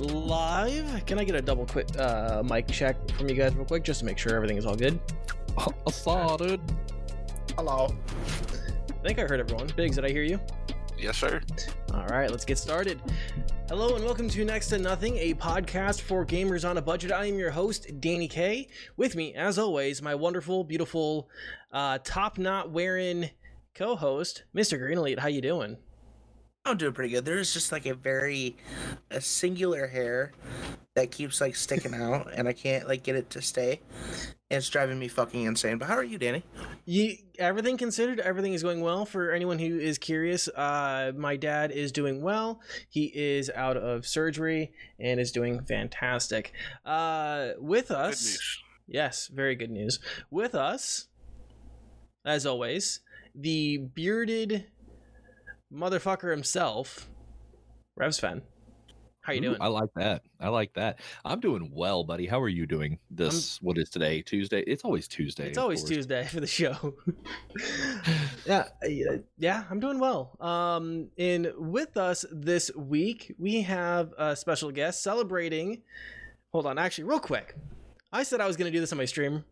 live. Can I get a double quick uh, mic check from you guys real quick just to make sure everything is all good? I saw dude. Hello. I think I heard everyone. Biggs, did I hear you? Yes, sir. All right, let's get started. Hello and welcome to Next to Nothing, a podcast for gamers on a budget. I am your host, Danny K. With me, as always, my wonderful, beautiful, uh, top knot wearing co-host, Mr. Green Elite. How you doing? I'm doing pretty good. There's just like a very a singular hair that keeps like sticking out, and I can't like get it to stay. And it's driving me fucking insane. But how are you, Danny? You, everything considered, everything is going well. For anyone who is curious, uh, my dad is doing well. He is out of surgery and is doing fantastic. Uh, with Good us, news. yes, very good news. With us, as always, the bearded motherfucker himself, Revsfen. How you Ooh, doing? I like that. I like that. I'm doing well, buddy. How are you doing? This what is today? Tuesday. It's always Tuesday. It's always course. Tuesday for the show. yeah, yeah, yeah, I'm doing well. Um, and with us this week, we have a special guest celebrating. Hold on, actually, real quick. I said I was going to do this on my stream.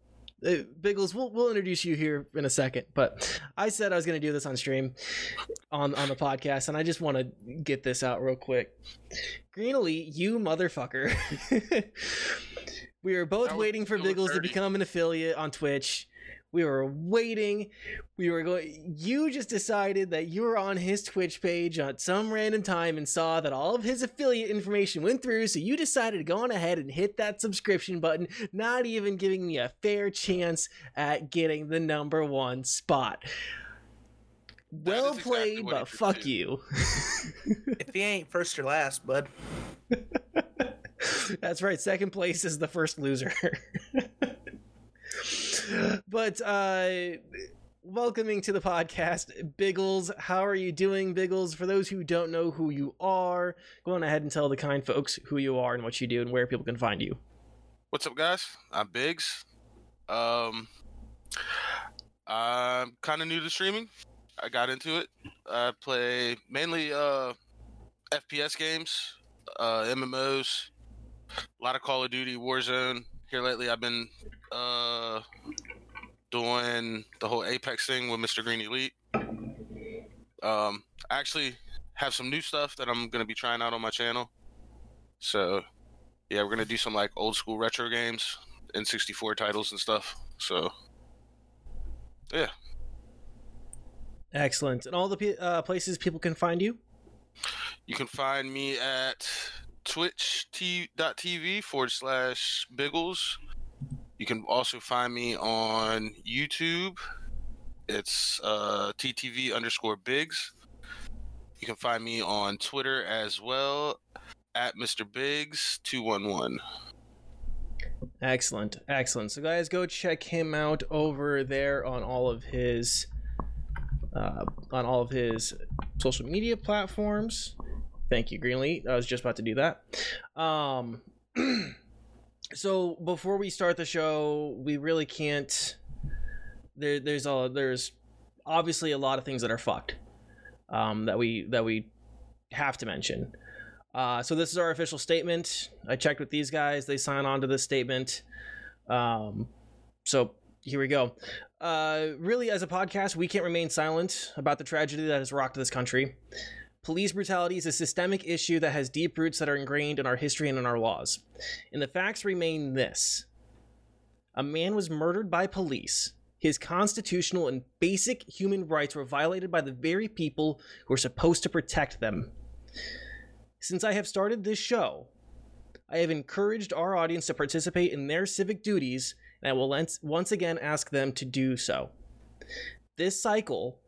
Uh, Biggles, we'll, we'll introduce you here in a second, but I said I was going to do this on stream on, on the podcast, and I just want to get this out real quick. Green Elite, you motherfucker. we were both waiting for Biggles to dirty. become an affiliate on Twitch. We were waiting. We were going. You just decided that you were on his Twitch page at some random time and saw that all of his affiliate information went through. So you decided to go on ahead and hit that subscription button, not even giving me a fair chance at getting the number one spot. Well is exactly played, but fuck too. you. if he ain't first or last, bud. That's right. Second place is the first loser. but uh welcoming to the podcast, Biggles. How are you doing, Biggles? For those who don't know who you are, go on ahead and tell the kind folks who you are and what you do and where people can find you. What's up, guys? I'm Biggs. Um, I'm kind of new to streaming. I got into it. I play mainly uh, FPS games, uh, MMOs, a lot of Call of Duty, Warzone. Here lately, I've been uh, doing the whole Apex thing with Mr. Green Elite. Um, I actually have some new stuff that I'm going to be trying out on my channel. So, yeah, we're gonna do some like old school retro games, N64 titles and stuff. So, yeah, Excellent. And all the uh, places people can find you. you can find me at twitch.tv forward slash Biggles. You can also find me on YouTube. It's uh, TTV underscore Biggs. You can find me on Twitter as well at Mr. Biggs two one one. Excellent, excellent. So, guys, go check him out over there on all of his uh, on all of his social media platforms. Thank you, Greenlee. I was just about to do that. Um, so before we start the show, we really can't. There, there's a there's obviously a lot of things that are fucked um, that we that we have to mention. Uh, so this is our official statement. I checked with these guys; they sign on to this statement. Um, so here we go. Uh, really, as a podcast, we can't remain silent about the tragedy that has rocked this country. Police brutality is a systemic issue that has deep roots that are ingrained in our history and in our laws. And the facts remain this a man was murdered by police. His constitutional and basic human rights were violated by the very people who are supposed to protect them. Since I have started this show, I have encouraged our audience to participate in their civic duties, and I will once again ask them to do so. This cycle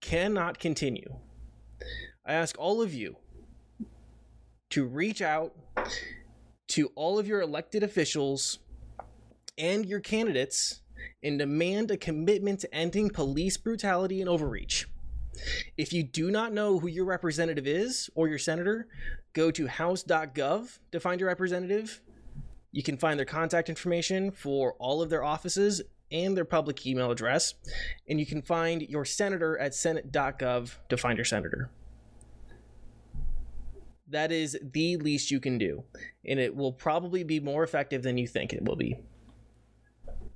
cannot continue. I ask all of you to reach out to all of your elected officials and your candidates and demand a commitment to ending police brutality and overreach. If you do not know who your representative is or your senator, go to house.gov to find your representative. You can find their contact information for all of their offices and their public email address. And you can find your senator at senate.gov to find your senator. That is the least you can do, and it will probably be more effective than you think it will be.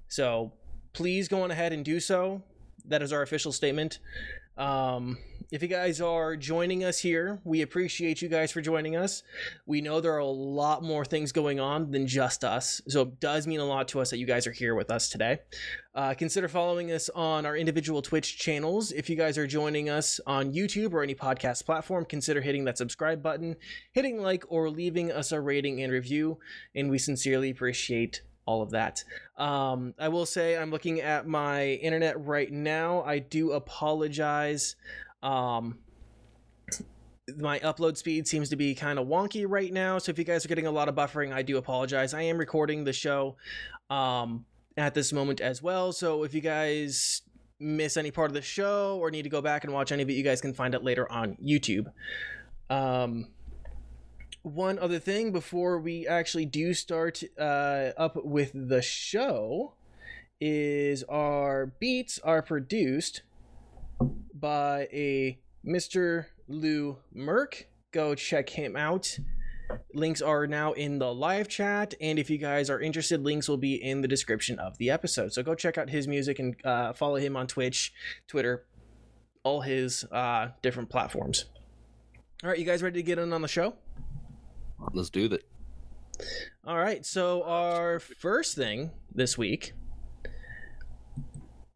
So please go on ahead and do so. That is our official statement. Um, if you guys are joining us here, we appreciate you guys for joining us. We know there are a lot more things going on than just us, so it does mean a lot to us that you guys are here with us today. Uh, consider following us on our individual Twitch channels. If you guys are joining us on YouTube or any podcast platform, consider hitting that subscribe button, hitting like, or leaving us a rating and review, and we sincerely appreciate all of that. Um, I will say I'm looking at my internet right now. I do apologize. Um, my upload speed seems to be kind of wonky right now, so if you guys are getting a lot of buffering, I do apologize. I am recording the show um, at this moment as well, so if you guys miss any part of the show or need to go back and watch any of it, you guys can find it later on YouTube. Um, one other thing before we actually do start uh, up with the show is our beats are produced by a Mr. Lou Merck. Go check him out. Links are now in the live chat, and if you guys are interested, links will be in the description of the episode. So go check out his music and uh, follow him on Twitch, Twitter, all his uh, different platforms. All right, you guys ready to get in on the show? Let's do that. All right, so our first thing this week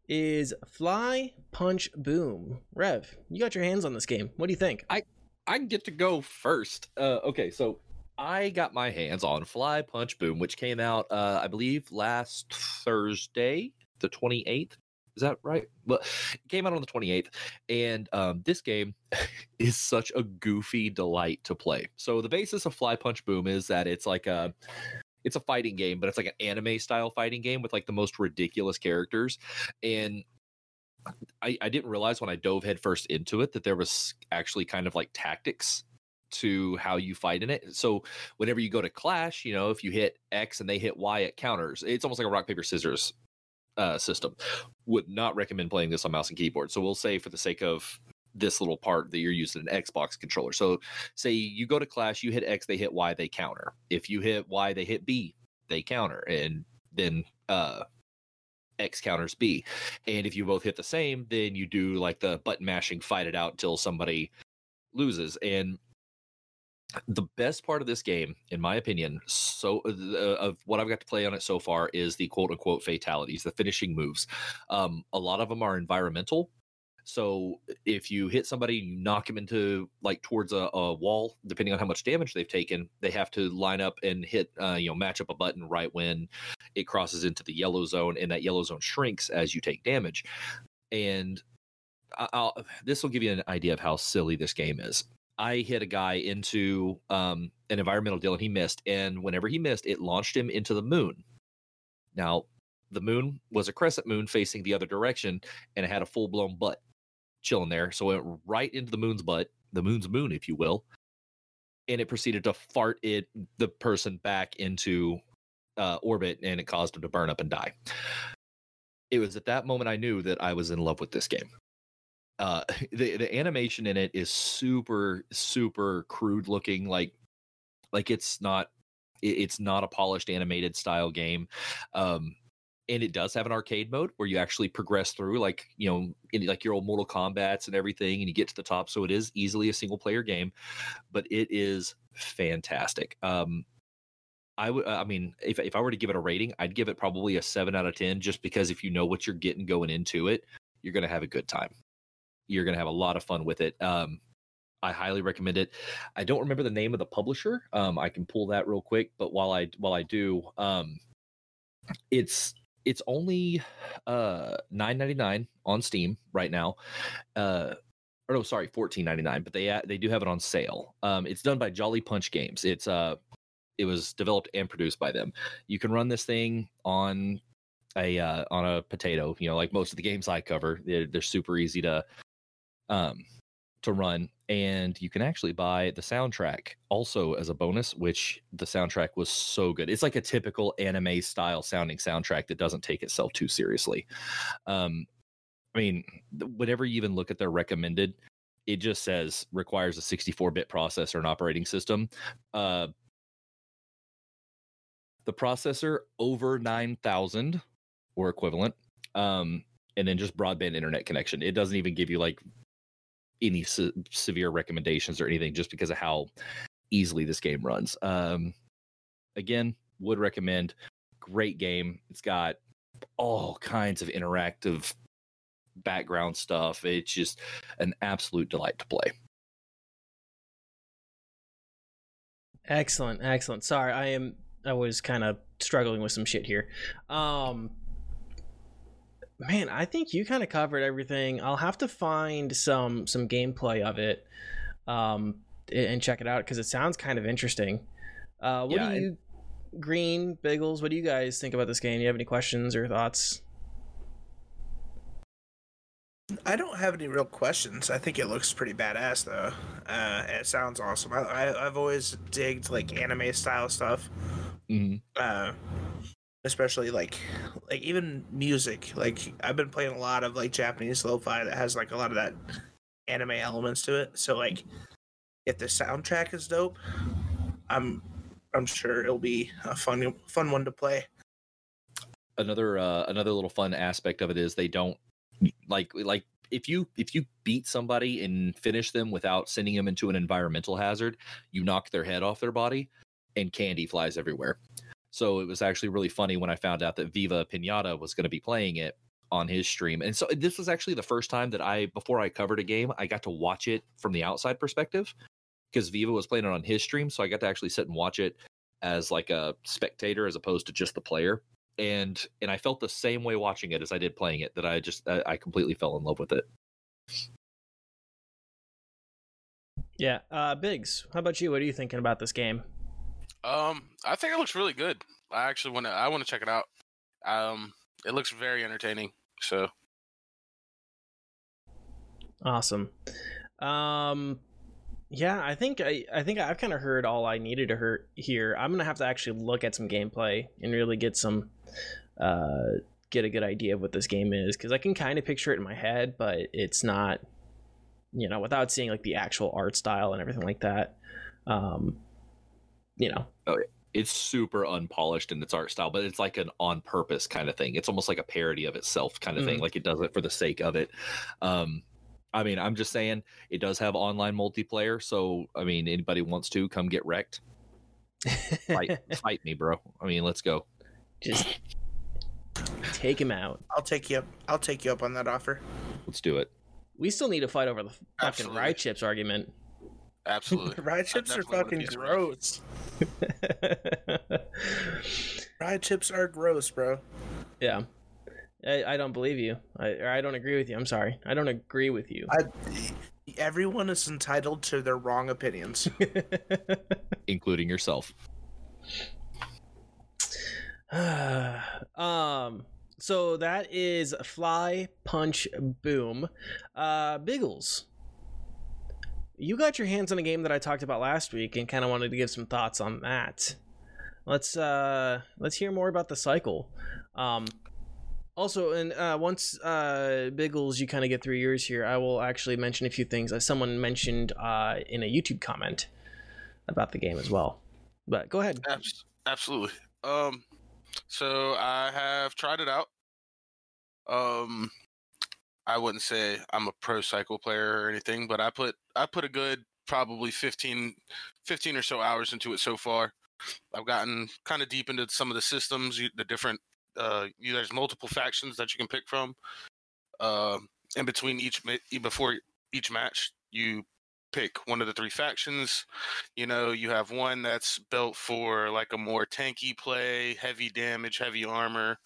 is Fly Punch Boom. Rev, you got your hands on this game. What do you think? I I get to go first. Uh, okay, so I got my hands on Fly Punch Boom, which came out, uh, I believe, last Thursday, the 28th. Is that right? Well, it came out on the 28th, and um, this game is such a goofy delight to play. So the basis of Fly Punch Boom is that it's like a it's a fighting game, but it's like an anime style fighting game with like the most ridiculous characters. And I, I didn't realize when I dove headfirst into it that there was actually kind of like tactics to how you fight in it. So whenever you go to clash, you know, if you hit X and they hit Y, it counters. It's almost like a rock paper scissors uh, system. Would not recommend playing this on mouse and keyboard. So we'll say for the sake of this little part that you're using an Xbox controller. So say you go to Clash, you hit X, they hit Y, they counter. If you hit Y, they hit B, they counter, and then uh, X counters B. And if you both hit the same, then you do like the button mashing, fight it out until somebody loses. And the best part of this game, in my opinion, so uh, of what I've got to play on it so far is the quote unquote fatalities, the finishing moves. Um, a lot of them are environmental. So if you hit somebody, you knock them into like towards a, a wall, depending on how much damage they've taken, they have to line up and hit, uh, you know, match up a button right when it crosses into the yellow zone, and that yellow zone shrinks as you take damage. And I'll, this will give you an idea of how silly this game is. I hit a guy into um, an environmental deal and he missed. And whenever he missed, it launched him into the moon. Now, the moon was a crescent moon facing the other direction and it had a full blown butt chilling there. So it went right into the moon's butt, the moon's moon, if you will. And it proceeded to fart it, the person back into uh, orbit and it caused him to burn up and die. It was at that moment I knew that I was in love with this game uh the the animation in it is super super crude looking like like it's not it's not a polished animated style game um and it does have an arcade mode where you actually progress through like you know in like your old Mortal Kombats and everything and you get to the top so it is easily a single player game but it is fantastic um I would, I mean, if if I were to give it a rating, I'd give it probably a seven out of ten, just because if you know what you're getting going into it, you're gonna have a good time you're going to have a lot of fun with it. Um, I highly recommend it. I don't remember the name of the publisher. Um, I can pull that real quick, but while I while I do, um, it's it's only uh 9.99 on Steam right now. Uh, or no, sorry, 14.99, but they they do have it on sale. Um, it's done by Jolly Punch Games. It's uh it was developed and produced by them. You can run this thing on a uh, on a potato. You know, like most of the games I cover, they're, they're super easy to um, to run, and you can actually buy the soundtrack also as a bonus. Which the soundtrack was so good. It's like a typical anime style sounding soundtrack that doesn't take itself too seriously. Um, I mean, whenever you even look at their recommended, it just says requires a 64-bit processor and operating system. Uh, the processor over 9000 or equivalent um, and then just broadband internet connection it doesn't even give you like any se- severe recommendations or anything just because of how easily this game runs. Um, again would recommend. Great game. It's got all kinds of interactive background stuff. It's just an absolute delight to play. Excellent, excellent. Sorry, I am I was kind of struggling with some shit here. Um man, I think you kind of covered everything. I'll have to find some some gameplay of it um and check it out cuz it sounds kind of interesting. Uh what Yeah, do and- you Green Biggles, what do you guys think about this game? Do you have any questions or thoughts? I don't have any real questions. I think it looks pretty badass though. Uh, it sounds awesome. I, I I've always digged like anime style stuff. Mhm. Uh, especially like like even music. Like I've been playing a lot of like Japanese lo-fi that has like a lot of that anime elements to it. So like if the soundtrack is dope, I'm I'm sure it'll be a fun fun one to play. another uh, another little fun aspect of it is they don't like like if you if you beat somebody and finish them without sending them into an environmental hazard, you knock their head off their body and candy flies everywhere. So it was actually really funny when I found out that Viva Pinata was going to be playing it on his stream. And so this was actually the first time that I before I covered a game, I got to watch it from the outside perspective because Viva was playing it on his stream, so I got to actually sit and watch it as like a spectator as opposed to just the player and and I felt the same way watching it as I did playing it. That I just I, I completely fell in love with it. Yeah, uh Biggs, how about you? What are you thinking about this game? Um, I think it looks really good. I actually want to. I want to check it out. Um, it looks very entertaining. So Awesome. Um yeah, I think I, I think I've kind of heard all I needed to hear here. I'm gonna have to actually look at some gameplay and really get some uh get a good idea of what this game is because I can kind of picture it in my head, but it's not you know without seeing like the actual art style and everything like that. Um, you know, It's super unpolished in its art style, but it's like an on purpose kind of thing. It's almost like a parody of itself kind of thing. Like it does it for the sake of it. Um, I mean, I'm just saying it does have online multiplayer. So I mean, anybody wants to come get wrecked, fight, fight me, bro. I mean, let's go. just take him out. I'll take you up. I'll take you up on that offer. Let's do it. We still need to fight over the fucking Absolutely. rye chips argument. Absolutely. Rye chips are fucking gross. Rye chips are gross, bro. yeah. I, I don't believe you. I, or I don't agree with you. I'm sorry. I don't agree with you. I, everyone is entitled to their wrong opinions. including yourself. um so that is fly punch boom uh biggles you got your hands on a game that i talked about last week and kind of wanted to give some thoughts on that. Let's uh let's hear more about the cycle. Um also and uh once uh biggles you kind of get through yours here i will actually mention a few things. As someone mentioned uh in a youtube comment about the game as well. But go ahead. Absolutely. Um, so I have tried it out. Um, I wouldn't say I'm a pro cycle player or anything, but I put I put a good probably 15, 15 or so hours into it so far. I've gotten kind of deep into some of the systems, the different. Uh, you, there's multiple factions that you can pick from. Uh, in between each before each match, you pick one of the three factions you know, you have one that's built for like a more tanky play, heavy damage, heavy armor,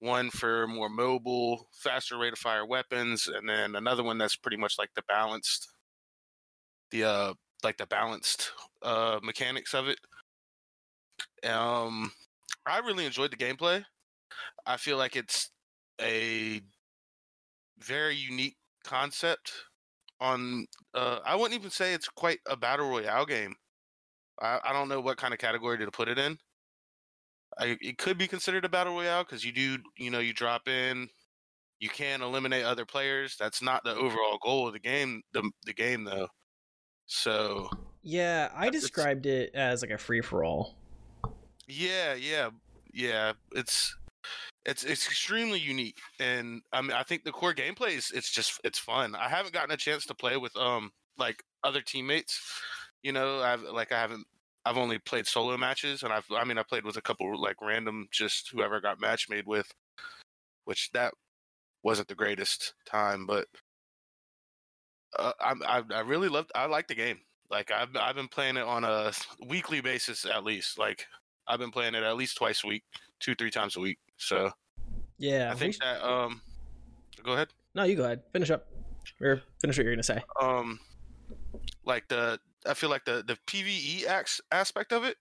one for more mobile, faster rate of fire weapons, and then another one that's pretty much like the balanced the uh like the balanced uh mechanics of it. Um I really enjoyed the gameplay. I feel like it's a very unique concept on uh I wouldn't even say it's quite a battle royale game. I, I don't know what kind of category to put it in. I, it could be considered a battle royale because you do, you know, you drop in, You can eliminate other players. That's not the overall goal of the game. The the game though. So Yeah, I described it as like a free for all. yeah, yeah, yeah. It's it's it's extremely unique, and I mean I think the core gameplay is it's just it's fun. I haven't gotten a chance to play with um like other teammates. You know, I've like I haven't. I've only played solo matches, and I've I mean I played with a couple like random just whoever got match made with, which that wasn't the greatest time, but uh, I, I I really loved I like the game. Like I've I've been playing it on a weekly basis at least. Like I've been playing it at least twice a week, two three times a week. So Yeah, I think that um, go ahead. no, you go ahead. Finish up. Or finish what you're gonna say. Um, like the I feel like the the PVE ax- aspect of it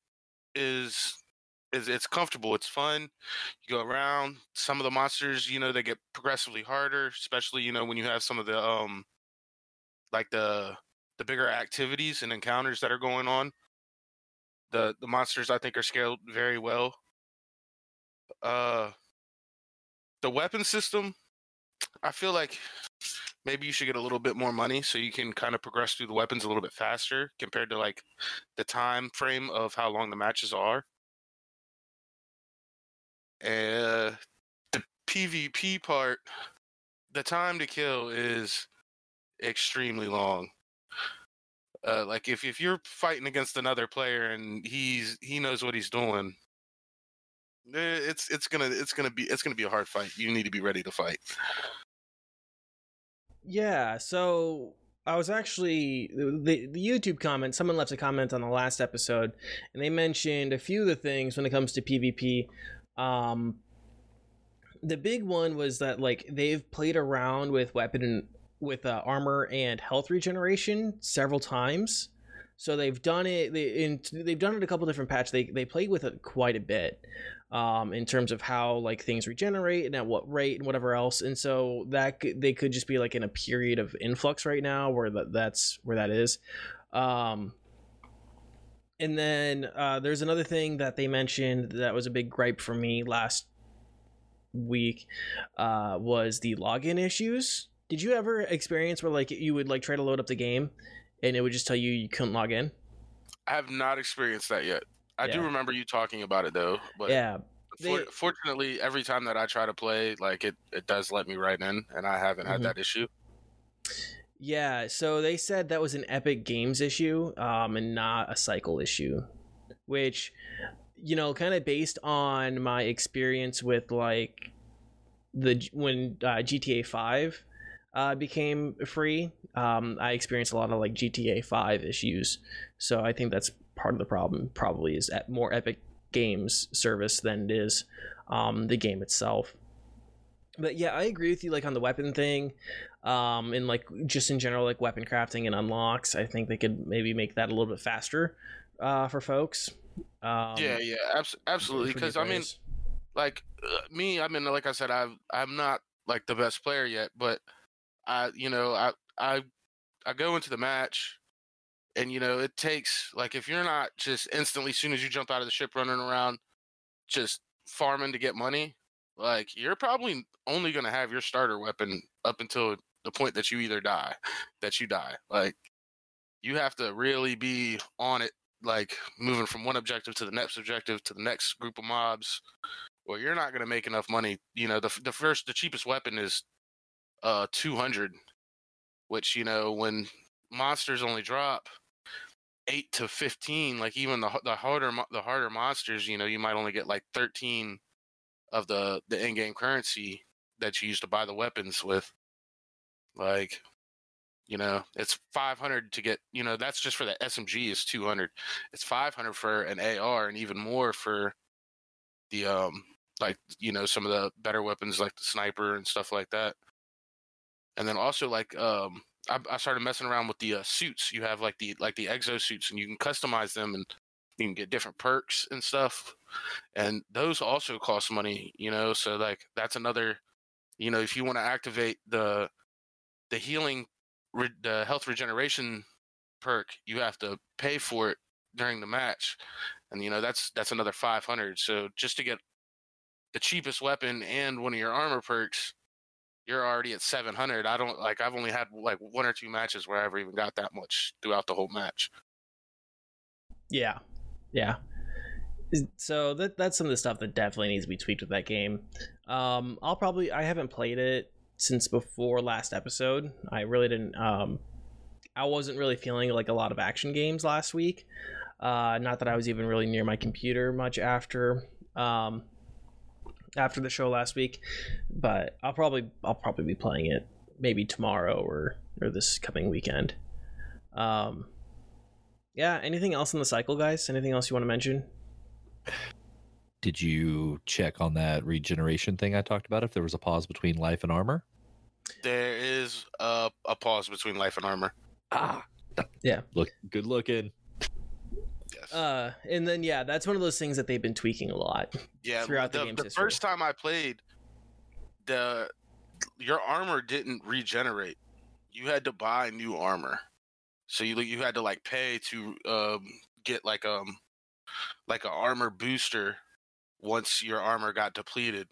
is is it's comfortable. It's fun. You go around. Some of the monsters, you know, they get progressively harder, especially you know when you have some of the um like the the bigger activities and encounters that are going on. The the monsters I think are scaled very well. Uh the weapon system, I feel like maybe you should get a little bit more money so you can kind of progress through the weapons a little bit faster compared to like the time frame of how long the matches are. Uh, the PvP part, the time to kill is extremely long. Uh, like if if you're fighting against another player and he's he knows what he's doing, it's it's gonna it's gonna be it's gonna be a hard fight. You need to be ready to fight. Yeah, so I was actually the the YouTube comment. Someone left a comment on the last episode, and they mentioned a few of the things when it comes to PvP. Um, the big one was that like they've played around with weapon with uh, armor and health regeneration several times. So they've done it. They in, they've done it a couple different patches. They they played with it quite a bit um, in terms of how like things regenerate and at what rate and whatever else. And so that they could just be like in a period of influx right now where that that's where that is. Um, and then uh, there's another thing that they mentioned that was a big gripe for me last week uh, was the login issues. Did you ever experience where like you would like try to load up the game and it would just tell you you couldn't log in? I have not experienced that yet. I do remember you talking about it though, but yeah, for, fortunately, every time that I try to play, like it, it does let me right in, and I haven't Mhm. had that issue. Yeah, so they said that was an Epic Games issue, um, and not a cycle issue, which, you know, kind of based on my experience with like the when uh, GTA Five uh, became free, um, I experienced a lot of like GTA Five issues. So I think that's part of the problem. Probably is at more Epic Games service than it is um, the game itself. But yeah, I agree with you. Like on the weapon thing, um, and like just in general, like weapon crafting and unlocks. I think they could maybe make that a little bit faster uh, for folks. Um, yeah, yeah, abs- absolutely. Because I mean, like uh, me, I mean, like I said, I've I'm not like the best player yet, but I, you know, I I I go into the match, and you know, it takes like if you're not just instantly, soon as you jump out of the ship, running around, just farming to get money, like you're probably only gonna have your starter weapon up until the point that you either die, that you die. Like you have to really be on it, like moving from one objective to the next objective to the next group of mobs well you're not going to make enough money you know the the first the cheapest weapon is uh 200 which you know when monsters only drop 8 to 15 like even the the harder the harder monsters you know you might only get like 13 of the the in-game currency that you use to buy the weapons with. Like you know it's 500 to get you know that's just for the smg is 200 it's 500 for an ar and even more for the um like you know some of the better weapons like the sniper and stuff like that. And then also like um i, I started messing around with the uh, suits. You have like the like the exo suits and you can customize them and you can get different perks and stuff and those also cost money you know? So like that's another you know if you want to activate the the healing re- the health regeneration perk you have to pay for it during the match and you know that's that's another 500 so just to get the cheapest weapon and one of your armor perks you're already at 700. I don't like. I've only had like one or two matches where I ever even got that much throughout the whole match. Yeah, yeah. So that that's some of the stuff that definitely needs to be tweaked with that game. Um, I'll probably I haven't played it since before last episode. I really didn't. Um, I wasn't really feeling like a lot of action games last week. Uh, not that I was even really near my computer much after um, after the show last week, but I'll probably I'll probably be playing it maybe tomorrow or or this coming weekend. Um, yeah. Anything else in the cycle, guys? Anything else you want to mention? Did you check on that regeneration thing I talked about? If there was a pause between life and armor? There is a, a pause between life and armor. Ah, Yeah. Look, good looking. Yes. Uh, and then yeah, that's one of those things that they've been tweaking a lot. yeah. throughout the the, game's the history. first time I played, the your armor didn't regenerate. You had to buy new armor, so you you had to like pay to um, get like um like a armor booster once your armor got depleted.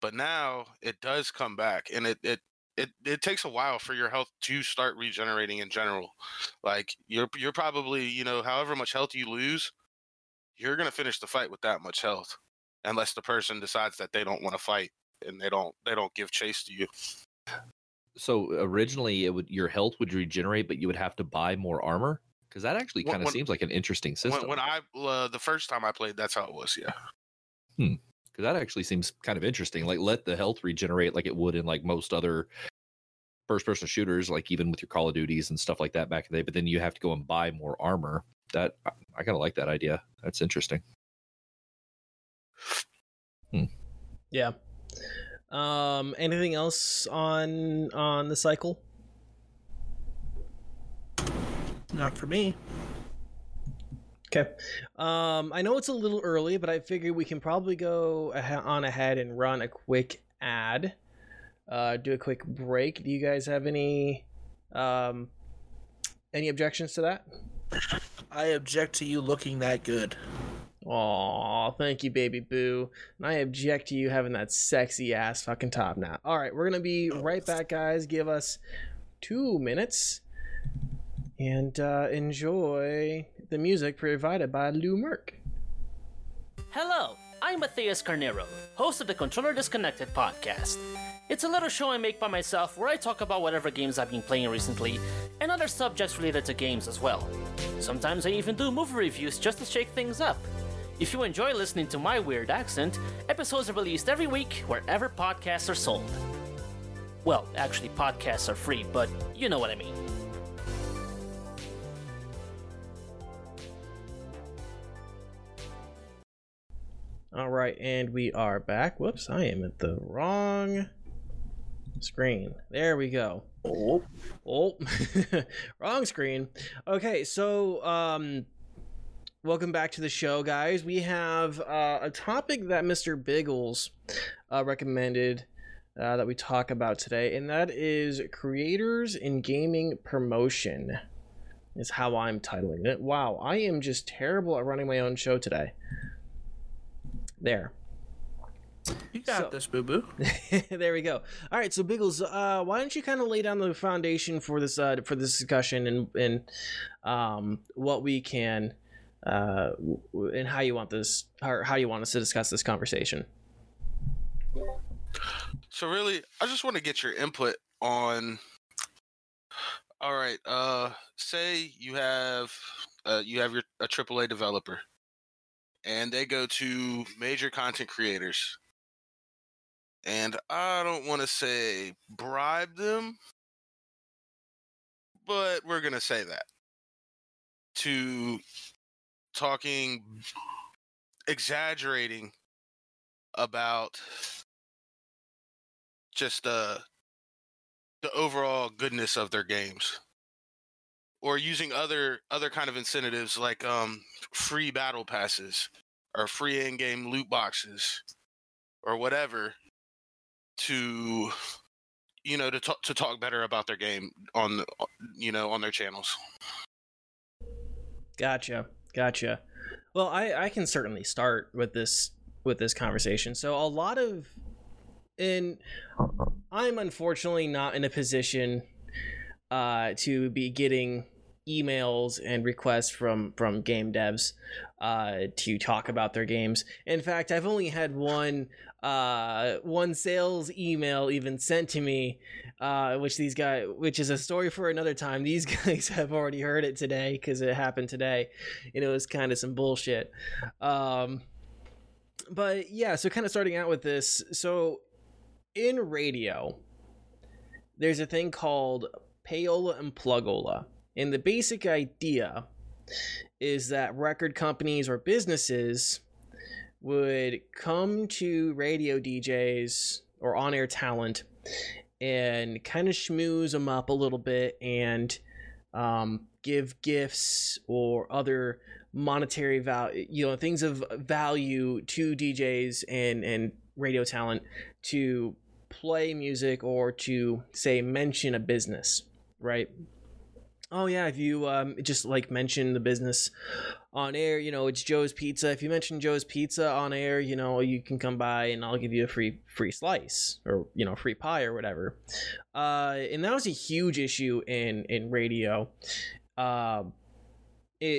But now it does come back, and it it it, it takes a while for your health to start regenerating in general. Like you're you're probably you know however much health you lose, you're gonna finish the fight with that much health, unless the person decides that they don't want to fight and they don't they don't give chase to you. So originally, it would your health would regenerate, but you would have to buy more armor. Because that actually kind of seems like an interesting system. When, when I uh, the first time I played, that's how it was. Yeah. Because that actually seems kind of interesting. Like let the health regenerate like it would in like most other first person shooters, like even with your Call of Duties and stuff like that back in the day. But then you have to go and buy more armor. That I, I kind of like that idea. That's interesting. Yeah. Um, anything else on on the cycle? Not for me. Okay. Um, I know it's a little early, but I figure we can probably go on ahead and run a quick ad. Uh, do a quick break. Do you guys have any um, any objections to that? I object to you looking that good. Aw, thank you, baby boo. And I object to you having that sexy ass fucking top now. All right, we're gonna be right back, guys. Give us two minutes and uh, enjoy the music provided by Lou Merck. Hello, I'm Matthias Carnero, host of the Controller Disconnected podcast. It's a little show I make by myself where I talk about whatever games I've been playing recently and other subjects related to games as well. Sometimes I even do movie reviews just to shake things up. If you enjoy listening to my weird accent, episodes are released every week wherever podcasts are sold. Well, actually, podcasts are free, but you know what I mean. All right, and we are back. Whoops, I am at the wrong screen. There we go. Oh, Oh, wrong screen. Okay, so um, welcome back to the show, guys. We have uh, a topic that Mr. Biggles uh, recommended uh, that we talk about today, and that is creators in gaming promotion. Is how I'm titling it. Wow, I am just terrible at running my own show today. There. you got So- this, boo boo. there we go. All right, so Biggles, uh, why don't you kind of lay down the foundation for this uh, for this discussion and and um, what we can uh, and how you want this or how you want us to discuss this conversation. So really, I just want to get your input on. All right. Uh, say you have uh, you have your a AAA developer, and they go to major content creators, and I don't want to say bribe them, but we're gonna say that. To talking exaggerating about just uh the overall goodness of their games or using other other kind of incentives like um free battle passes or free in-game loot boxes or whatever to you know to talk to talk better about their game on the, you know on their channels Gotcha, gotcha. Well, I I can certainly start with this with this conversation. So a lot of and I'm unfortunately not in a position uh, to be getting emails and requests from from game devs uh, to talk about their games. In fact, I've only had one uh, one sales email even sent to me, uh, which these guys, which is a story for another time. These guys have already heard it today because it happened today, and it was kind of some bullshit. Um, but yeah, so kind of starting out with this, so in radio, there's a thing called payola and plugola. And the basic idea is that record companies or businesses would come to radio DJs or on air talent and kind of schmooze them up a little bit and um, give gifts or other monetary value, you know, things of value to DJs and, and radio talent to play music or to say mention a business, right? Oh yeah, if you um, just like mention the business on air, you know it's Joe's Pizza. If you mention Joe's Pizza on air, you know you can come by and I'll give you a free free slice or you know free pie or whatever. Uh, and that was a huge issue in in radio. Uh,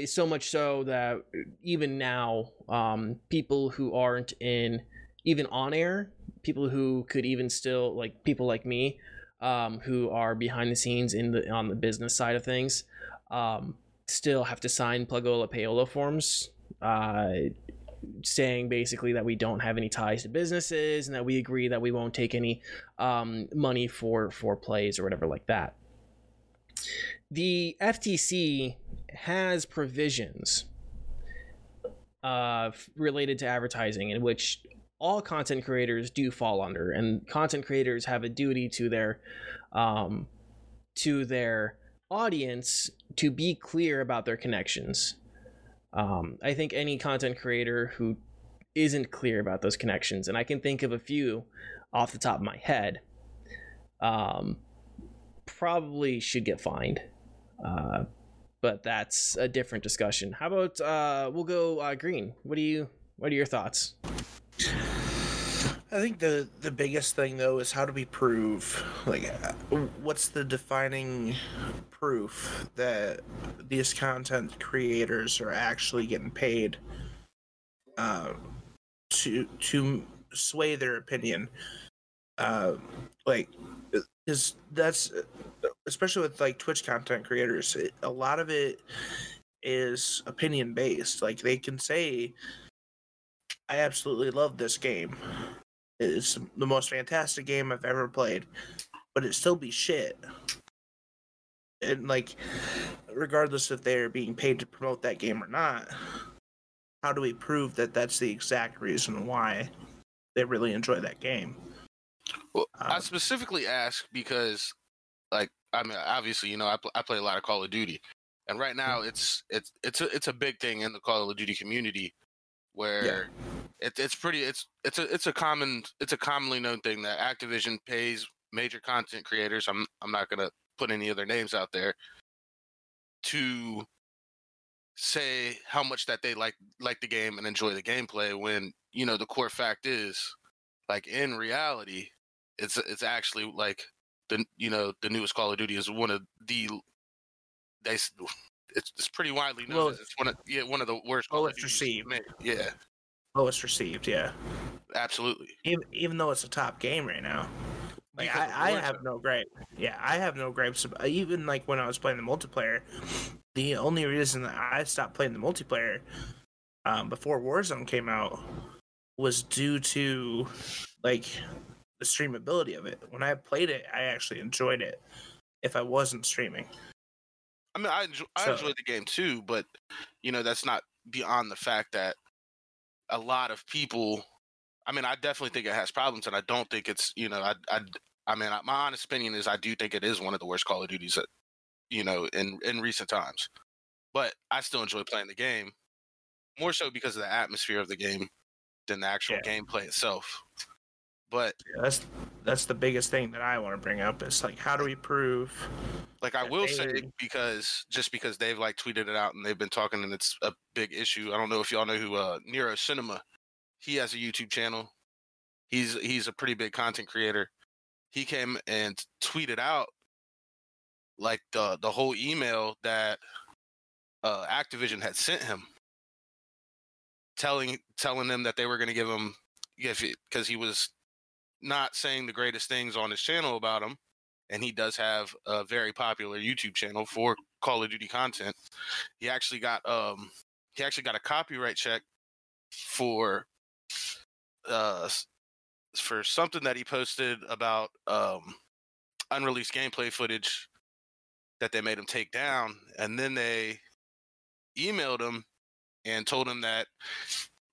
so much so that even now, um, people who aren't in even on air, people who could even still like people like me um, who are behind the scenes in the on the business side of things um, still have to sign plugola payola forms uh, saying basically that we don't have any ties to businesses and that we agree that we won't take any um, money for for plays or whatever like that. The ftc has provisions uh, related to advertising in which all content creators do fall under and content creators have a duty to their um, to their audience to be clear about their connections. Um, i think any content creator who isn't clear about those connections and i can think of a few off the top of my head um, probably should get fined. Uh, but that's a different discussion. How about uh, we'll go uh, green. What do you what are your thoughts I think the the biggest thing though is how do we prove like what's the defining proof that these content creators are actually getting paid uh, to to sway their opinion? Uh, like because that's especially with like Twitch content creators it, a lot of it is opinion based like they can say I absolutely love this game it's the most fantastic game I've ever played, but it still be shit. And like, regardless if they're being paid to promote that game or not, how do we prove that that's the exact reason why they really enjoy that game? Well, I Um, specifically ask because, like, I mean, obviously, you know, I, pl- I play a lot of Call of Duty, and right now it's it's it's a it's a big thing in the Call of Duty community, where it, it's pretty it's it's a it's a common it's a commonly known thing that Activision pays major content creators. I'm I'm not gonna put any other names out there to say how much that they like like the game and enjoy the gameplay when you know the core fact is like in reality it's it's actually like the you know the newest Call of Duty is one of the they it's it's pretty widely known Well, it's one of yeah one of the worst Call of lowest Duties received. Yeah, lowest received, yeah. absolutely. Even even though it's a top game right now. Like I, I have no gripe. Yeah, I have no gripes. Even like when I was playing the multiplayer, the only reason that I stopped playing the multiplayer um, before Warzone came out was due to like the streamability of it. When I played it, I actually enjoyed it. If I wasn't streaming, I mean, I enjoy, I So- enjoy the game too, but you know that's not beyond the fact that a lot of people. I mean, I definitely think it has problems, and I don't think it's you know I I I mean my honest opinion is I do think it is one of the worst Call of Duties that you know in in recent times, but I still enjoy playing the game more so because of the atmosphere of the game than the actual Yeah. gameplay itself. But Yeah, that's that's the biggest thing that I want to bring up. Is like, how do we prove? Like I will they say because just because they've like tweeted it out and they've been talking and it's a big issue. I don't know if y'all know who uh Nero Cinema. He has a YouTube channel. he's he's a pretty big content creator. He came and tweeted out like the the whole email that uh, Activision had sent him, telling telling them that they were going to give him if because he was not saying the greatest things on his channel about him, and he does have a very popular YouTube channel for Call of Duty content. He actually got um he actually got a copyright check for uh for something that he posted about um unreleased gameplay footage that they made him take down and then they emailed him and told him that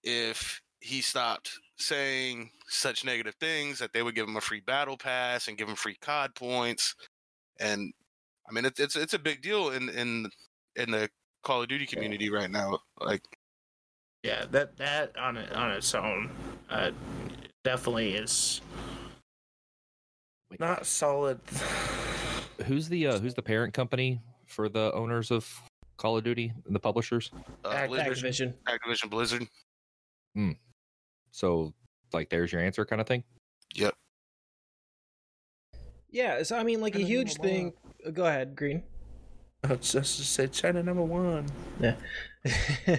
if he stopped saying such negative things that they would give him a free battle pass and give him free cod points and i mean it's it's, it's a big deal in in in the call of duty community right now like Yeah, that that on it on its own, uh, definitely is not solid. Who's the uh, who's the parent company for the owners of Call of Duty and the publishers? uh, Act- Activision. activision blizzard So like, there's your answer, kind of thing. Yep. Yeah, so I mean, like a huge thing. uh, Go ahead, Green. I was just to say China number one. Yeah.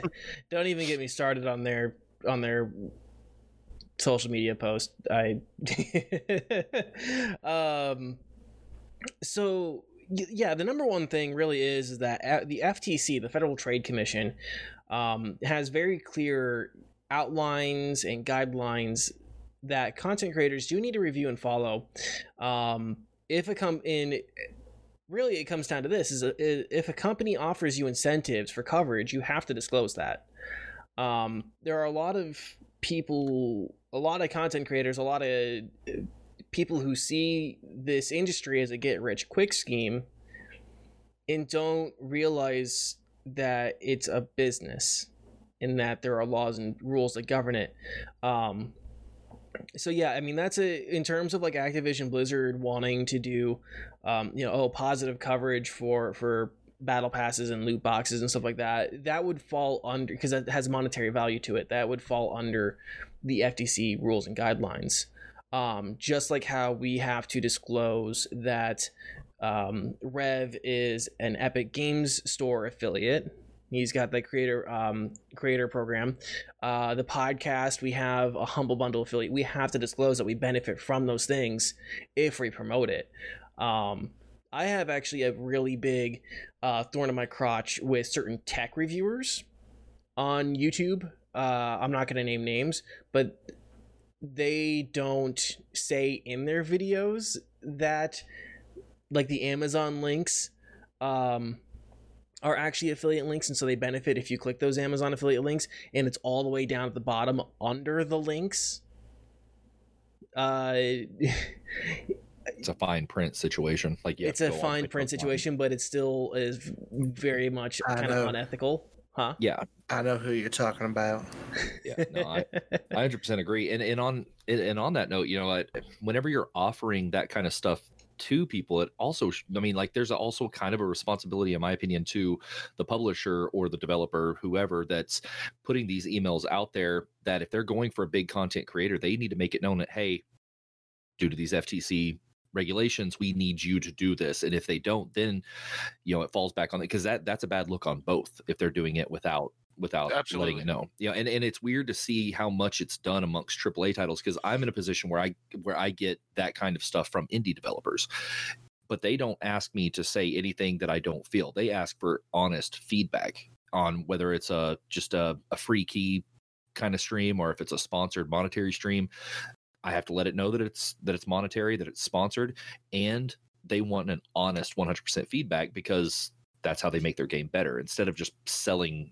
Don't even get me started on their on their social media post. I um so yeah, the number one thing really is, is that the FTC, the Federal Trade Commission, um, has very clear outlines and guidelines that content creators do need to review and follow. Um, if it come in really it comes down to this is a, if a company offers you incentives for coverage you have to disclose that um, there are a lot of people a lot of content creators a lot of uh, people who see this industry as a get rich quick scheme and don't realize that it's a business and that there are laws and rules that govern it um, so yeah i mean that's a in terms of like activision blizzard wanting to do um, you know, oh, positive coverage for for battle passes and loot boxes and stuff like that. That would fall under because that has monetary value to it. That would fall under the FTC rules and guidelines. Um, just like how we have to disclose that um, Rev is an Epic Games Store affiliate. He's got the creator um, creator program. Uh, the podcast we have a Humble Bundle affiliate. We have to disclose that we benefit from those things if we promote it. Um, I have actually a really big uh, thorn in my crotch with certain tech reviewers on YouTube. Uh, I'm not going to name names, but they don't say in their videos that like the Amazon links um, are actually affiliate links, and so they benefit if you click those Amazon affiliate links, and it's all the way down at the bottom under the links. Uh, It's a fine print situation. Like yeah, it's a fine print situation, but it still is very much I kind of unethical, huh? Yeah, I know who you're talking about. yeah. No, I, I 100% agree. And and on and- and on that note, you know, I- whenever you're offering that kind of stuff to people, it also i mean, like, there's also kind of a responsibility, in my opinion, to the publisher or the developer, whoever that's putting these emails out there. That if they're going for a big content creator, they need to make it known that hey, due to these FTC regulations we need you to do this and if they don't then you know it falls back on it because that that's a bad look on both if they're doing it without without letting it know. Yeah and, and it's weird to see how much it's done amongst aaa titles because i'm in a position where i where i get that kind of stuff from indie developers. But they don't ask me to say anything that i don't feel. They ask for honest feedback on whether it's a just a, a free key kind of stream or if it's a sponsored monetary stream. I have to let it know that it's that it's monetary that it's sponsored and they want an honest 100% feedback because that's how they make their game better. Instead of just selling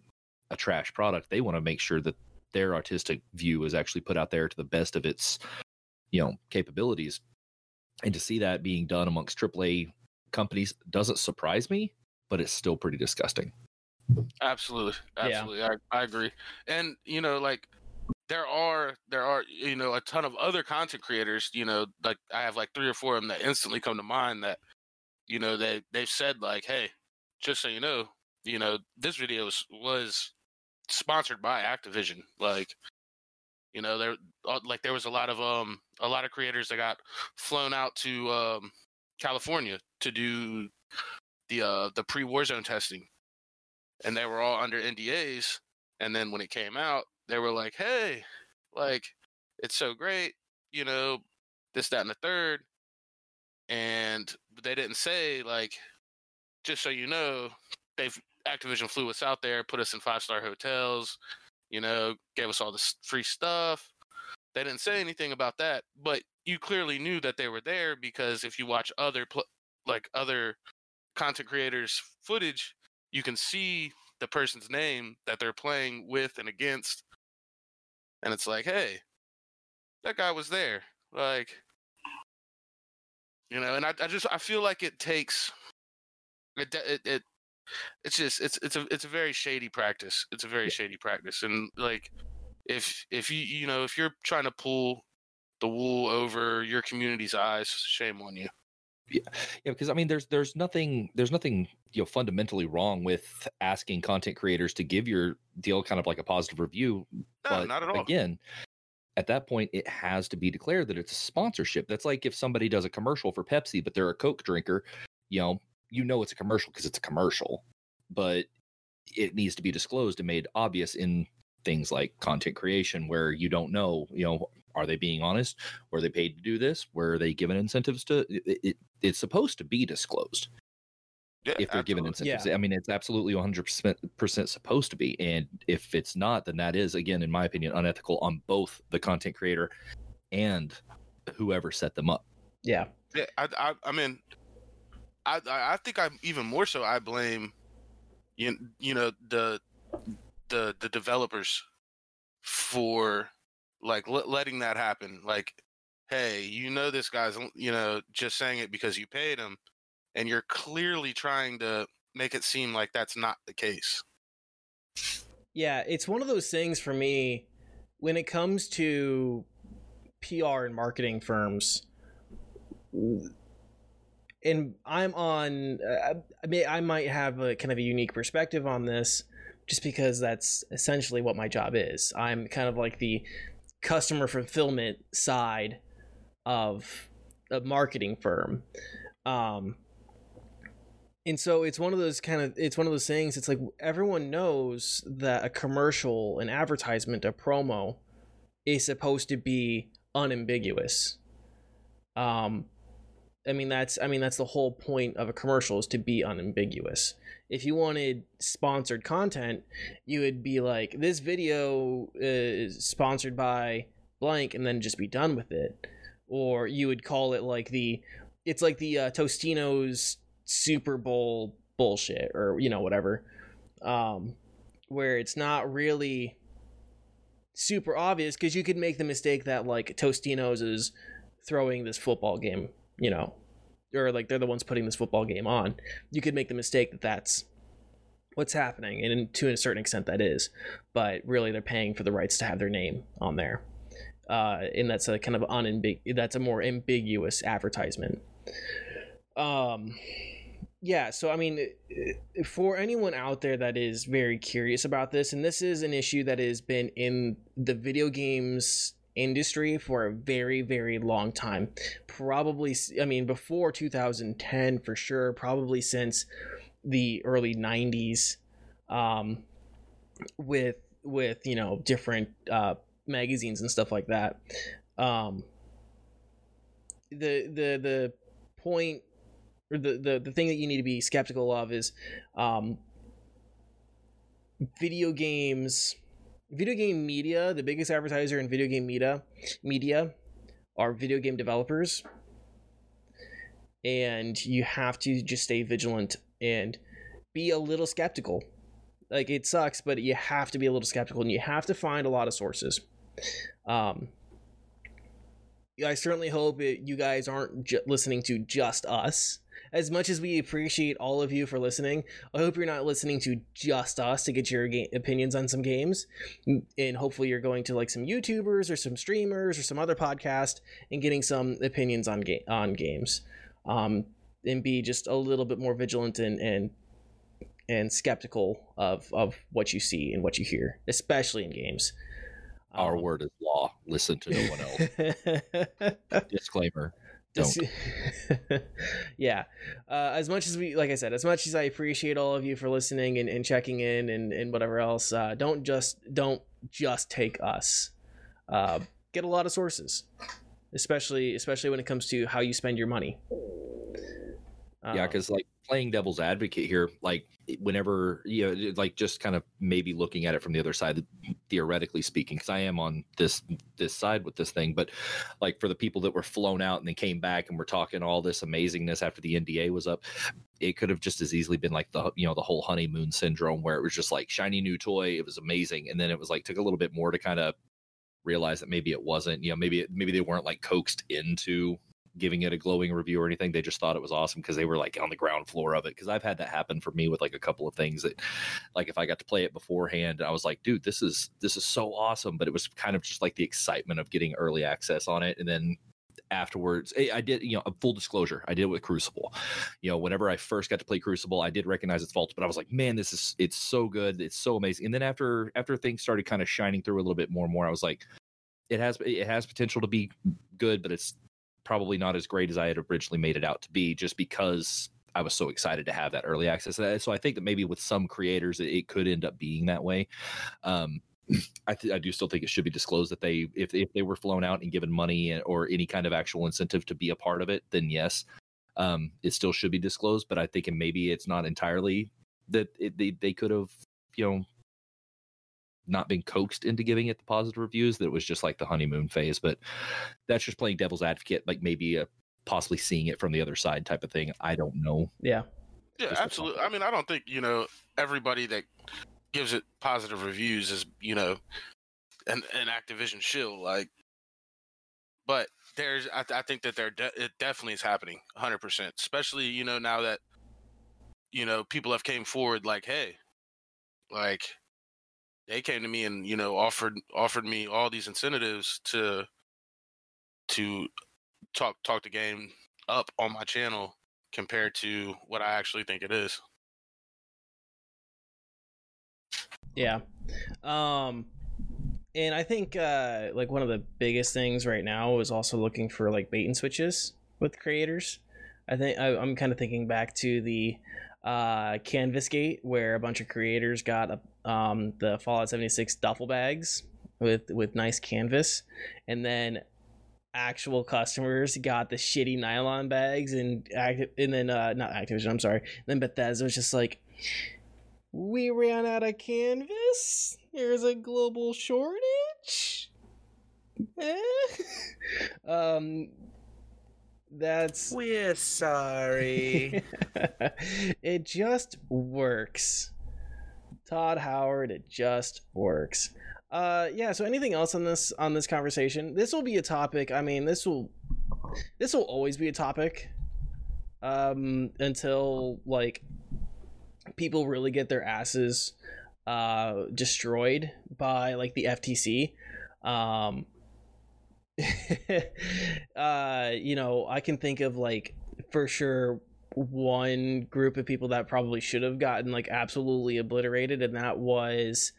a trash product they want to make sure that their artistic view is actually put out there to the best of its you know capabilities and to see that being done amongst aaa companies doesn't surprise me but it's still pretty disgusting Absolutely, Yeah. absolutely. I, I agree. And you know, like there are there are you know a ton of other content creators. You know, like I have like three or four of them that instantly come to mind that you know they they've said like, hey, just so you know, you know this video was, was sponsored by Activision. Like You know, there uh, like there was a lot of um a lot of creators that got flown out to um California to do the uh the pre Warzone testing, and they were all under NDAs. And then when it came out, they were like, "Hey, like it's so great, you know, this, that, and the third. And they didn't say like, just so you know, they've Activision flew us out there, put us in five star hotels, you know, gave us all this free stuff. They didn't say anything about that, but you clearly knew that they were there because if you watch other pl- like other content creators footage, you can see the person's name that they're playing with and against. And it's like, hey, that guy was there. Like, you know, and I, I just I feel like it takes it it, it it's just it's it's a it's a very shady practice. It's a very shady practice, and like if if you you know if you're trying to pull the wool over your community's eyes, shame on you. Yeah, yeah because i mean there's there's nothing there's nothing you know fundamentally wrong with asking content creators to give your deal kind of like a positive review No, but not at all. again at that point it has to be declared that it's a sponsorship that's like if somebody does a commercial for pepsi but they're a coke drinker you know you know it's a commercial because it's a commercial but it needs to be disclosed and made obvious in things like content creation where you don't know you know are they being honest were they paid to do this were they given incentives to it, it it's supposed to be disclosed Yeah, if they're given absolutely. incentives. I mean, it's absolutely 100% supposed to be. And if it's not, then that is, again, in my opinion, unethical on both the content creator and whoever set them up. Yeah. Yeah, I, I, I mean, I, I think I even more so I blame, you, you know, the, the, the developers for like le- letting that happen. Like, hey, you know, this guy's, you know, just saying it because you paid him, and you're clearly trying to make it seem like that's not the case. Yeah, it's one of those things for me when it comes to PR and marketing firms. And I'm on. Uh, I mean, I might have a kind of a unique perspective on this, just because that's essentially what my job is. I'm kind of like the customer fulfillment side of a marketing firm. Um, and so it's one of those kind of it's one of those things it's like everyone knows that a commercial an advertisement a promo is supposed to be unambiguous um i mean that's i mean that's the whole point of a commercial is to be unambiguous. If you wanted sponsored content you would be like this video is sponsored by blank and then just be done with it. Or you would call it like the it's like the uh, Tostinos Super Bowl bullshit or you know whatever. Um where it's not really super obvious because you could make the mistake that like Tostinos is throwing this football game you know or like they're the ones putting this football game on you could make the mistake that that's what's happening and to a certain extent that is but really they're paying for the rights to have their name on there. Uh, and that's a kind of unambig that's a more ambiguous advertisement. Um yeah so i mean for anyone out there that is very curious about this and this is an issue that has been in the video games industry for a very very long time. Probably I mean before 2010 for sure probably since the early 90s um with with you know different uh magazines and stuff like that. Um the the the point or the, the the thing that you need to be skeptical of is um video games video game media the biggest advertiser in video game media media are video game developers. And you have to just stay vigilant and be a little skeptical. Like it sucks but you have to be a little skeptical and you have to find a lot of sources. Um I certainly hope it, you guys aren't ju- listening to just us. As much as we appreciate all of you for listening, I hope you're not listening to just us to get your ga- opinions on some games. And hopefully, you're going to like some YouTubers or some streamers or some other podcast and getting some opinions on ga- on games. Um, and be just a little bit more vigilant and and and skeptical of of what you see and what you hear, especially in games. Our Um, word is law. Listen to no one else. Disclaimer. Don't. Yeah. Uh, as much as we, like I said, as much as I appreciate all of you for listening and, and checking in and, and whatever else, uh, don't just don't just take us. Uh, get a lot of sources, especially especially when it comes to how you spend your money. yeah, because like playing devil's advocate here, like whenever you know, like just kind of maybe looking at it from the other side, theoretically speaking, because I am on this this side with this thing, but like for the people that were flown out and then came back and were talking all this amazingness after the NDA was up, it could have just as easily been like the you know the whole honeymoon syndrome where it was just like shiny new toy, it was amazing, and then it was like took a little bit more to kind of realize that maybe it wasn't, you know, maybe maybe they weren't like coaxed into giving it a glowing review or anything. They just thought it was awesome because they were like on the ground floor of it. Because I've had that happen for me with like a couple of things that, like, if I got to play it beforehand, I was like, dude, this is this is so awesome. But it was kind of just like the excitement of getting early access on it, and then afterwards I I did you know a full disclosure I did it with Crucible you know whenever I first got to play Crucible I did recognize its faults but I was like man this is it's so good it's so amazing and then after after things started kind of shining through a little bit more and more I was like it has it has potential to be good but it's probably not as great as I had originally made it out to be just because I was so excited to have that early access. Uh, So I think that maybe with some creators, it, could end up being that way. Um, I, th- I do still think it should be disclosed that they, if if they were flown out and given money or any kind of actual incentive to be a part of it, then yes, um, it still should be disclosed. But I think and maybe it's not entirely that it, they they could have, you know, not been coaxed into giving it the positive reviews. That it was just like the honeymoon phase. But that's just playing devil's advocate, like maybe a possibly seeing it from the other side type of thing. I don't know. yeah. Yeah, Just absolutely. I mean, I don't think you know everybody that gives it positive reviews is you know an an Activision shill. Like, but there's I, th- I think that there de- it definitely is happening 100. percent Especially you know now that you know people have came forward like, hey, like they came to me and you know offered offered me all these incentives to to talk talk the game up on my channel compared to what I actually think it is. Yeah. Um and I think uh like one of the biggest things right now is also looking for like bait and switches with creators. I think I, I'm kind of thinking back to the uh Canvas Gate where a bunch of creators got a, um the Fallout 76 duffel bags with with nice canvas and then actual customers got the shitty nylon bags and active and then uh not Activision, I'm sorry. Then Bethesda was just like we ran out of canvas. There's a global shortage. Eh? um, that's We're sorry. it. Just works. Todd Howard. It just works. Uh, yeah. So, anything else on this on this conversation? This will be a topic. I mean, this will this will always be a topic. Um, until like people really get their asses uh destroyed by like the FTC um uh you know I can think of like for sure one group of people that probably should have gotten like absolutely obliterated and that was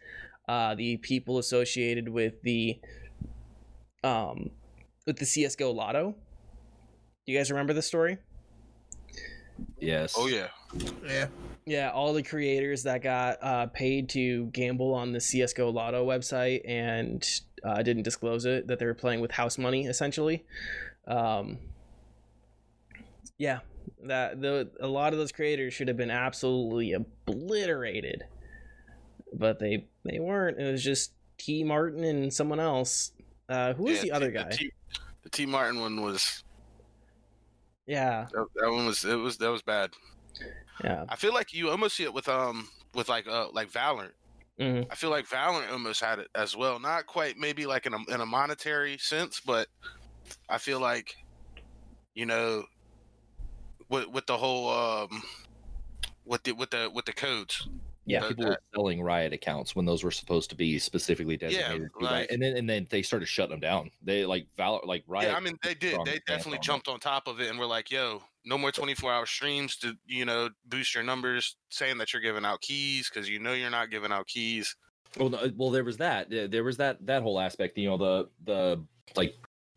uh the people associated with the um with the CS:GO Lotto. Do you guys remember the story? Yes. Oh yeah, yeah. Yeah, all the creators that got uh, paid to gamble on the CS:GO Lotto website and uh, didn't disclose it that they were playing with house money essentially. Um, yeah, that the a lot of those creators should have been absolutely obliterated, but they they weren't. It was just T Martin and someone else. Uh, who was Yeah, the other guy? T, the T Martin one was yeah, that, that one was it was that was bad. yeah. I feel like you almost see it with um with like uh like Valorant. hmm I feel like Valorant almost had it as well. Not quite maybe like in a in a monetary sense, but I feel like you know with with the whole um with the with the with the codes. Yeah. the- people were selling riot accounts when those were supposed to be specifically designated be like- and then and then they started shutting them down they like Valor, like riot Yeah, I mean they did. They definitely on it. jumped on top of it and were like, "Yo, no more 24-hour streams to you know boost your numbers, saying that you're giving out keys because you know you're not giving out keys." Well, no, well, there was that. There was that that whole aspect. You know, the the like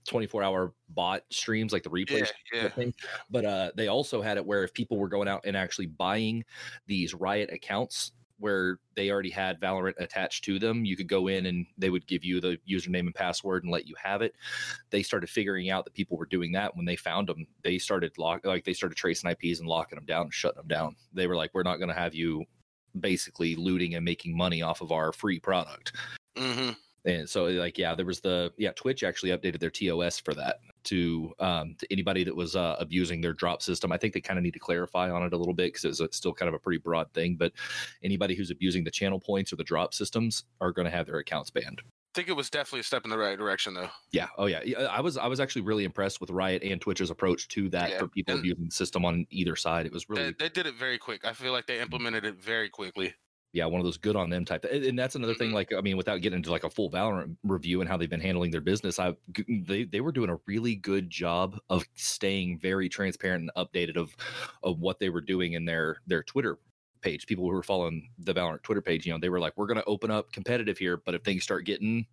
24 hour bot streams, like the replay Yeah, yeah. thing. But uh, they also had it where if people were going out and actually buying these Riot accounts where they already had Valorant attached to them, you could go in and they would give you the username and password and let you have it. They started figuring out that people were doing that. When they found them, they started lock like they started tracing IPs and locking them down and shutting them down. They were like, "We're not going to have you." basically looting and making money off of our free product hmm and so like yeah there was the yeah twitch actually updated their tos for that to um to anybody that was uh, abusing their drop system i think they kind of need to clarify on it a little bit because it's still kind of a pretty broad thing but anybody who's abusing the channel points or the drop systems are going to have their accounts banned I think it was definitely a step in the right direction, though. yeah oh yeah i was i was actually really impressed with riot and twitch's approach to that Yeah, for people and- abusing the system on either side it was They, really they did it very quick. I feel like they implemented it very quickly. Yeah, one of those good on them type. And and that's another thing. Mhm. Like, I mean, without getting into like a full Valorant review and how they've been handling their business, I they they were doing a really good job of staying very transparent and updated of of what they were doing in their their Twitter page. People who were following the Valorant Twitter page, you know, they were like, "We're going to open up competitive here, but if things start getting,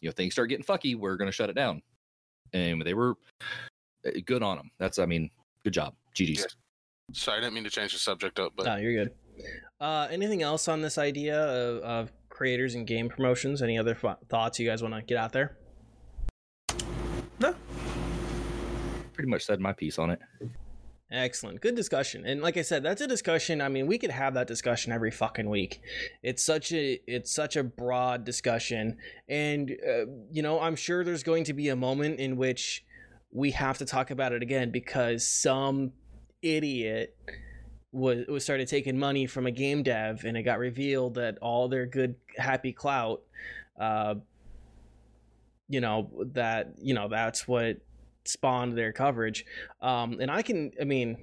you know, things start getting fucky, we're going to shut it down." And they were uh, good on them. That's, I mean, good job, GG's. Yeah. Sorry, I didn't mean to change the subject up, but No, you're good. Uh, anything else on this idea of, of creators and game promotions? Any other th- thoughts you guys want to get out there? No. Pretty much said my piece on it. Excellent. Good discussion. And like I said, that's a discussion. I mean, we could have that discussion every fucking week. It's such a it's such a broad discussion and uh, you know, I'm sure there's going to be a moment in which we have to talk about it again because some idiot was, was started taking money from a game dev and it got revealed that all their good happy clout uh you know that you know that's what spawned their coverage um, and I can, I mean,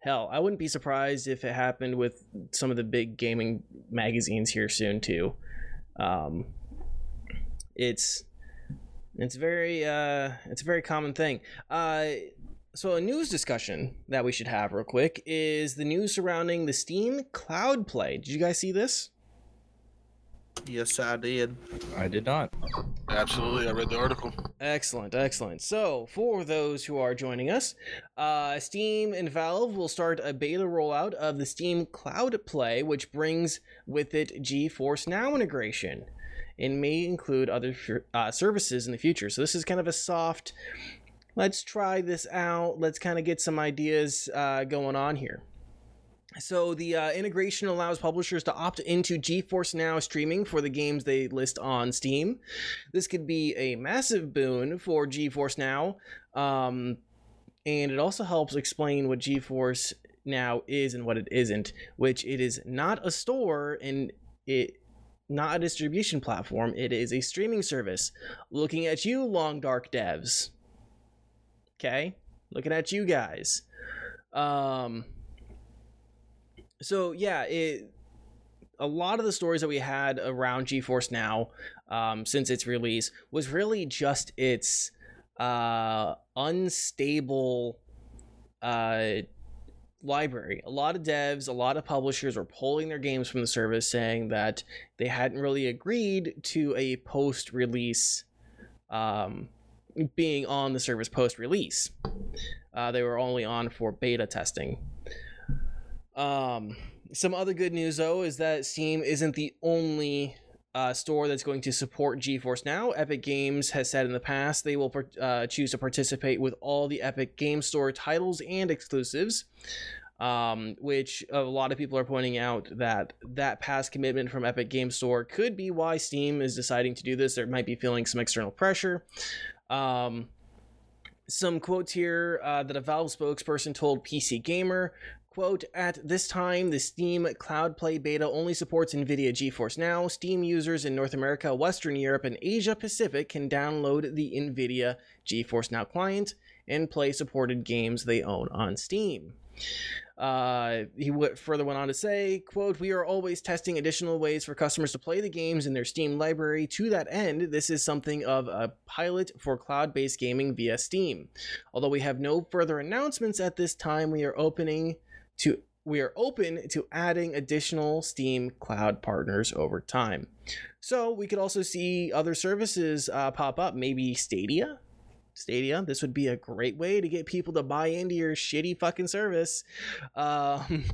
hell, I wouldn't be surprised if it happened with some of the big gaming magazines here soon too. Um, it's it's very uh, it's a very common thing. Uh, so a news discussion that we should have real quick is the news surrounding the Steam Cloud Play. Did you guys see this? Yes, I did. I did not. absolutely, I read the article. Excellent, excellent. So, for those who are joining us, uh, Steam and Valve will start a beta rollout of the Steam Cloud Play, which brings with it GeForce Now integration and may include other uh, services in the future. So, this is kind of a soft, let's try this out, let's kind of get some ideas uh, going on here. So the uh, integration allows publishers to opt into GeForce Now streaming for the games they list on Steam. This could be a massive boon for GeForce Now, um, and it also helps explain what GeForce Now is and what it isn't. Which it is not a store and it not a distribution platform. It is a streaming service. Looking at you, Long Dark devs. Okay, looking at you guys. Um so yeah, it a lot of the stories that we had around GeForce Now um, since its release was really just its uh, unstable uh, library. A lot of devs, a lot of publishers were pulling their games from the service, saying that they hadn't really agreed to a post-release um, being on the service post-release. Uh, they were only on for beta testing. Um, some other good news though is that Steam isn't the only uh, store that's going to support GeForce Now. Epic Games has said in the past they will par- uh, choose to participate with all the Epic Game Store titles and exclusives. Um, which a lot of people are pointing out that that past commitment from Epic Game Store could be why Steam is deciding to do this. There might be feeling some external pressure. Um, some quotes here uh, that a Valve spokesperson told PC Gamer quote at this time the steam cloud play beta only supports nvidia geforce now. Steam users in north america western europe and asia pacific can download the nvidia geforce now client and play supported games they own on steam uh, he w- further went on to say, quote, we are always testing additional ways for customers to play the games in their Steam library. To that end, this is something of a pilot for cloud-based gaming via Steam. Although we have no further announcements at this time, we are opening to we are open to adding additional Steam Cloud partners over time. So we could also see other services uh, pop up, maybe Stadia. Stadia, this would be a great way to get people to buy into your shitty fucking service. Um,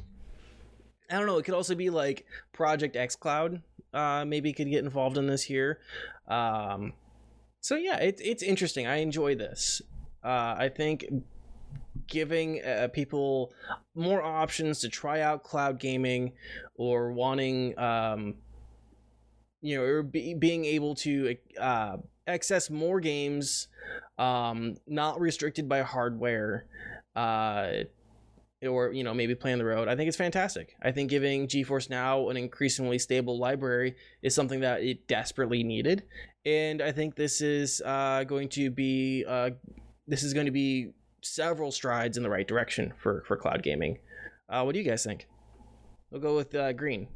I don't know. It could also be like Project xCloud. Uh, maybe could get involved in this here. Um, so yeah, it's it's interesting. I enjoy this. Uh, I think giving uh, people more options to try out cloud gaming or wanting um, you know or be, being able to uh, access more games um, not restricted by hardware uh, or you know maybe play on the road i think it's fantastic i think giving geforce now an increasingly stable library is something that it desperately needed and i think this is uh, going to be uh, this is going to be several strides in the right direction for for cloud gaming. Uh, what do you guys think? We'll go with uh, Green.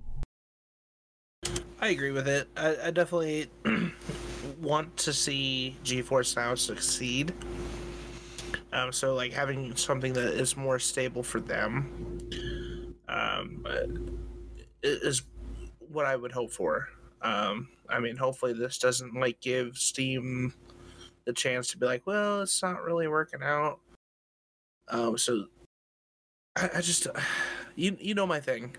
I agree with it. I, I definitely want to see GeForce Now succeed. Um, so like having something that is more stable for them um, is what I would hope for. Um, I mean, hopefully this doesn't like give Steam the chance to be like, well, it's not really working out. Um, so I, I just you you know my thing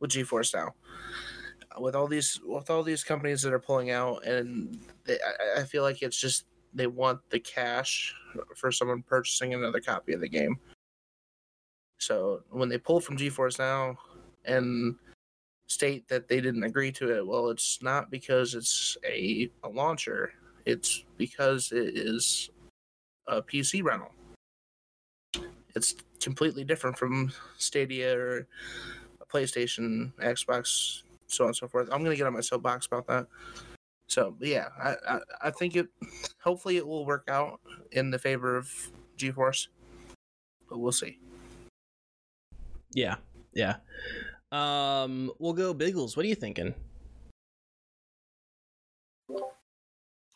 with GeForce now. With all these with all these companies that are pulling out, and they, I, I feel like it's just they want the cash for someone purchasing another copy of the game. So when they pull from GeForce now and state that they didn't agree to it, well, it's not because it's a, a launcher. It's because it is a PC rental it's completely different from Stadia or PlayStation, Xbox, so on and so forth. I'm gonna get on my soapbox about that. So yeah, I, I, I think it. Hopefully, it will work out in the favor of GeForce, but we'll see. Yeah, yeah. Um, we'll go Biggles. What are you thinking?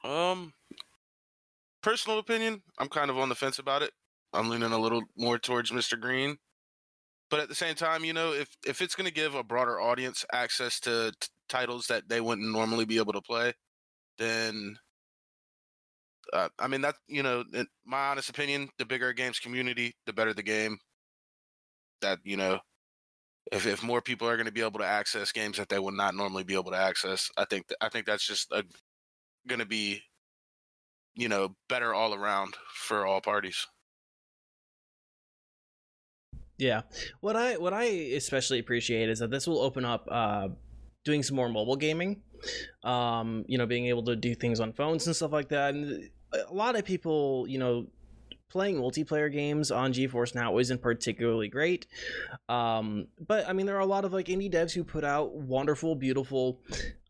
Um, personal opinion, I'm kind of on the fence about it. I'm leaning a little more towards Mr. Green. But at the same time, you know, if if it's going to give a broader audience access to t- titles that they wouldn't normally be able to play, then uh, I mean that you know, in my honest opinion, the bigger a game's community, the better the game. That you know, if if more people are going to be able to access games that they would not normally be able to access, I think th- I think that's just going to be, you know, better all around for all parties. Yeah, what I what I especially appreciate is that this will open up uh, doing some more mobile gaming. Um, you know, being able to do things on phones and stuff like that. And a lot of people, you know, playing multiplayer games on GeForce Now isn't particularly great. Um, but I mean, there are a lot of like indie devs who put out wonderful, beautiful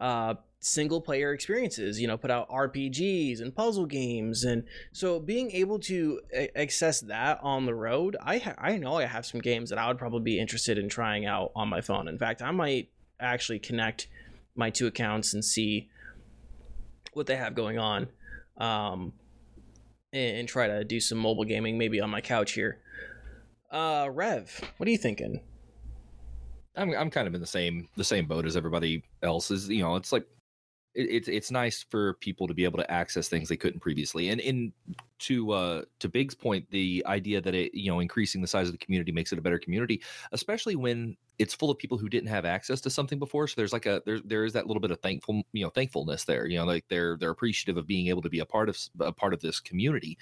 uh, single player experiences you know put out rpgs and puzzle games. And so being able to access that on the road i ha- i know i have some games that i would probably be interested in trying out on my phone. In fact i might actually connect my two accounts and see what they have going on um and, and try to do some mobile gaming maybe on my couch here. Uh rev what are you thinking? I'm I'm kind of in the same the same boat as everybody else is. You know, it's like it's it's nice for people to be able to access things they couldn't previously. And in to uh to Big's point, the idea that it you know increasing the size of the community makes it a better community, especially when it's full of people who didn't have access to something before. So there's like a there there is that little bit of thankful you know thankfulness there. You know, like they're they're appreciative of being able to be a part of a part of this community.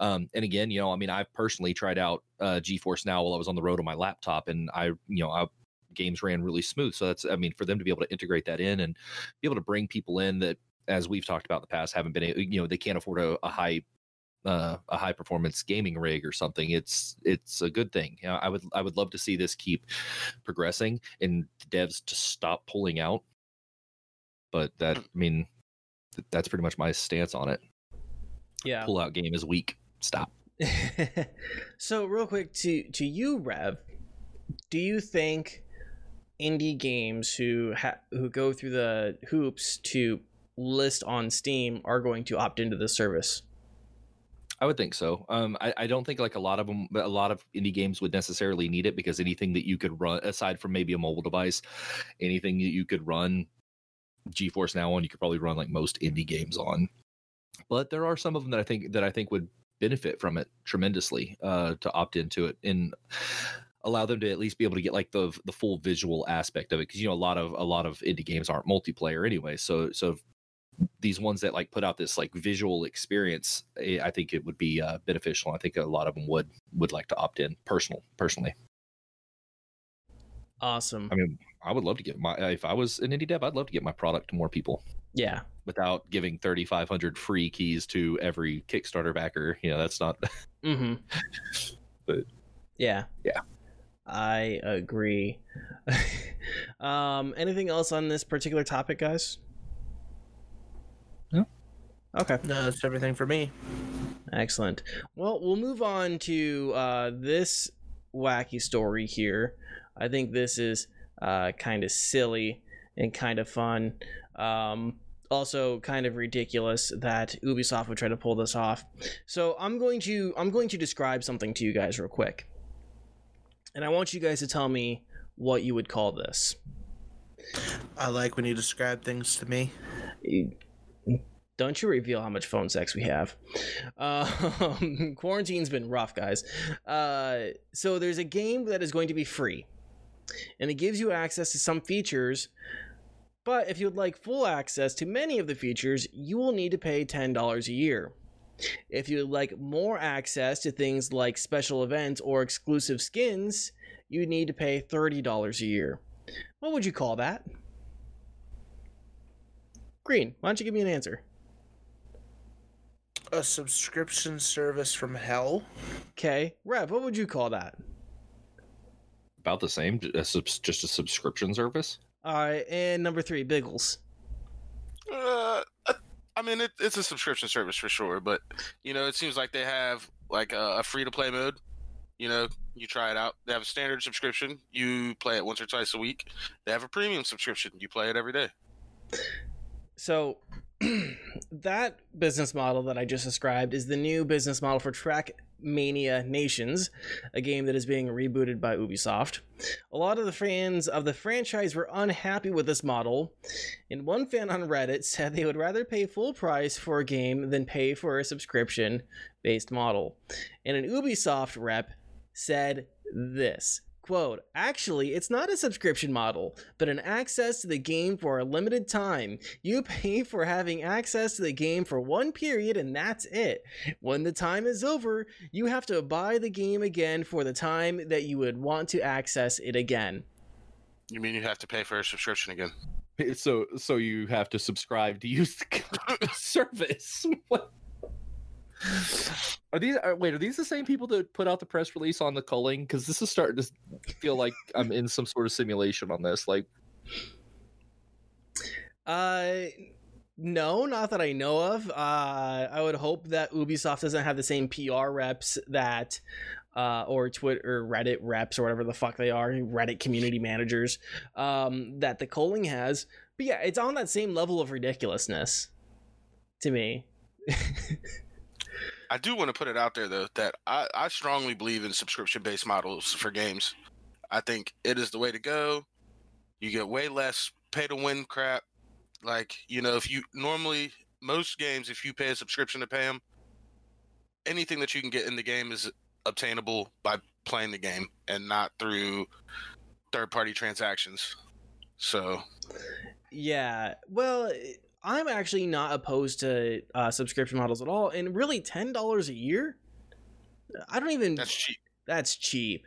Um, and again, you know, I mean, I've personally tried out uh, GeForce Now while I was on the road on my laptop, and I you know I games ran really smooth. So that's, I mean, for them to be able to integrate that in and be able to bring people in that, as we've talked about in the past, haven't been, you know, they can't afford a, a high uh, a high performance gaming rig or something it's it's a good thing. You know, i would i would love to see this keep progressing and devs to stop pulling out. But that i mean that's pretty much my stance on it. Yeah. Pull out game is weak. Stop. So real quick to to you rev do you think indie games who ha- who go through the hoops to list on Steam are going to opt into the service? I would think so. Um, I, I don't think like a lot of them, a lot of indie games would necessarily need it because anything that you could run aside from maybe a mobile device, anything that you could run GeForce Now on, you could probably run like most indie games on. But there are some of them that I think that I think would benefit from it tremendously uh, to opt into it and allow them to at least be able to get like the the full visual aspect of it because you know a lot of a lot of indie games aren't multiplayer anyway. So so these ones that like put out this like visual experience eh, i think it would be uh, beneficial i think a lot of them would would like to opt in personal personally Awesome. i mean i would love to get my if i was an indie dev i'd love to get my product to more people Yeah. without giving 3500 free keys to every kickstarter backer you know that's not Mm-hmm. But- yeah. Yeah. I agree. um, anything else on this particular topic, guys? No. Okay. No, that's everything for me. Excellent. Well, we'll move on to uh, this wacky story here. I think this is uh, kind of silly and kind of fun. Um, also, kind of ridiculous that Ubisoft would try to pull this off. So I'm going to I'm going to describe something to you guys real quick, and I want you guys to tell me what you would call this. I like when you describe things to me. Don't you reveal how much phone sex we have. Um, quarantine's been rough, guys. Uh, so there's a game that is going to be free, and it gives you access to some features. But if you'd like full access to many of the features, you will need to pay $10 a year. If you'd like more access to things like special events or exclusive skins, you need to pay $30 a year. What would you call that? Green, why don't you give me an answer? A subscription service from hell. Okay, Rev, what would you call that? about the same j- a subs- just a subscription service All right, and number three, Biggles. Uh, I- mean, it, it's a subscription service for sure, but you know, it seems like they have like a, a free to play mode. You know, you try it out. They have a standard subscription. You play it once or twice a week. They have a premium subscription. You play it every day. So, that business model that I just described is the new business model for Trackmania Nations, a game that is being rebooted by Ubisoft. A lot of the fans of the franchise were unhappy with this model, and one fan on Reddit said they would rather pay full price for a game than pay for a subscription based model. And an Ubisoft rep said this quote actually it's not a subscription model but an access to the game for a limited time. You pay for having access to the game for one period and that's it. When the time is over you have to buy the game again for the time that you would want to access it again. You mean you have to pay for a subscription again? so so you have to subscribe to use the service. What are these are, wait are these the same people that put out the press release on the culling because this is starting to feel like i'm in some sort of simulation on this like Uh, no, not that I know of. Uh, I would hope that Ubisoft doesn't have the same PR reps that, uh, or Twitter or Reddit reps or whatever the fuck they are, Reddit community managers, um, that the Culling has. But yeah, it's on that same level of ridiculousness to me. I do want to put it out there though that I, I strongly believe in subscription based models for games. I think it is the way to go. You get way less pay to win crap. Like you know, if you normally most games, if you pay a subscription to pay them, anything that you can get in the game is obtainable by playing the game and not through third party transactions. So Yeah, well, I'm actually not opposed to uh, subscription models at all, and really, ten dollars a year. I don't even. that's cheap. That's cheap.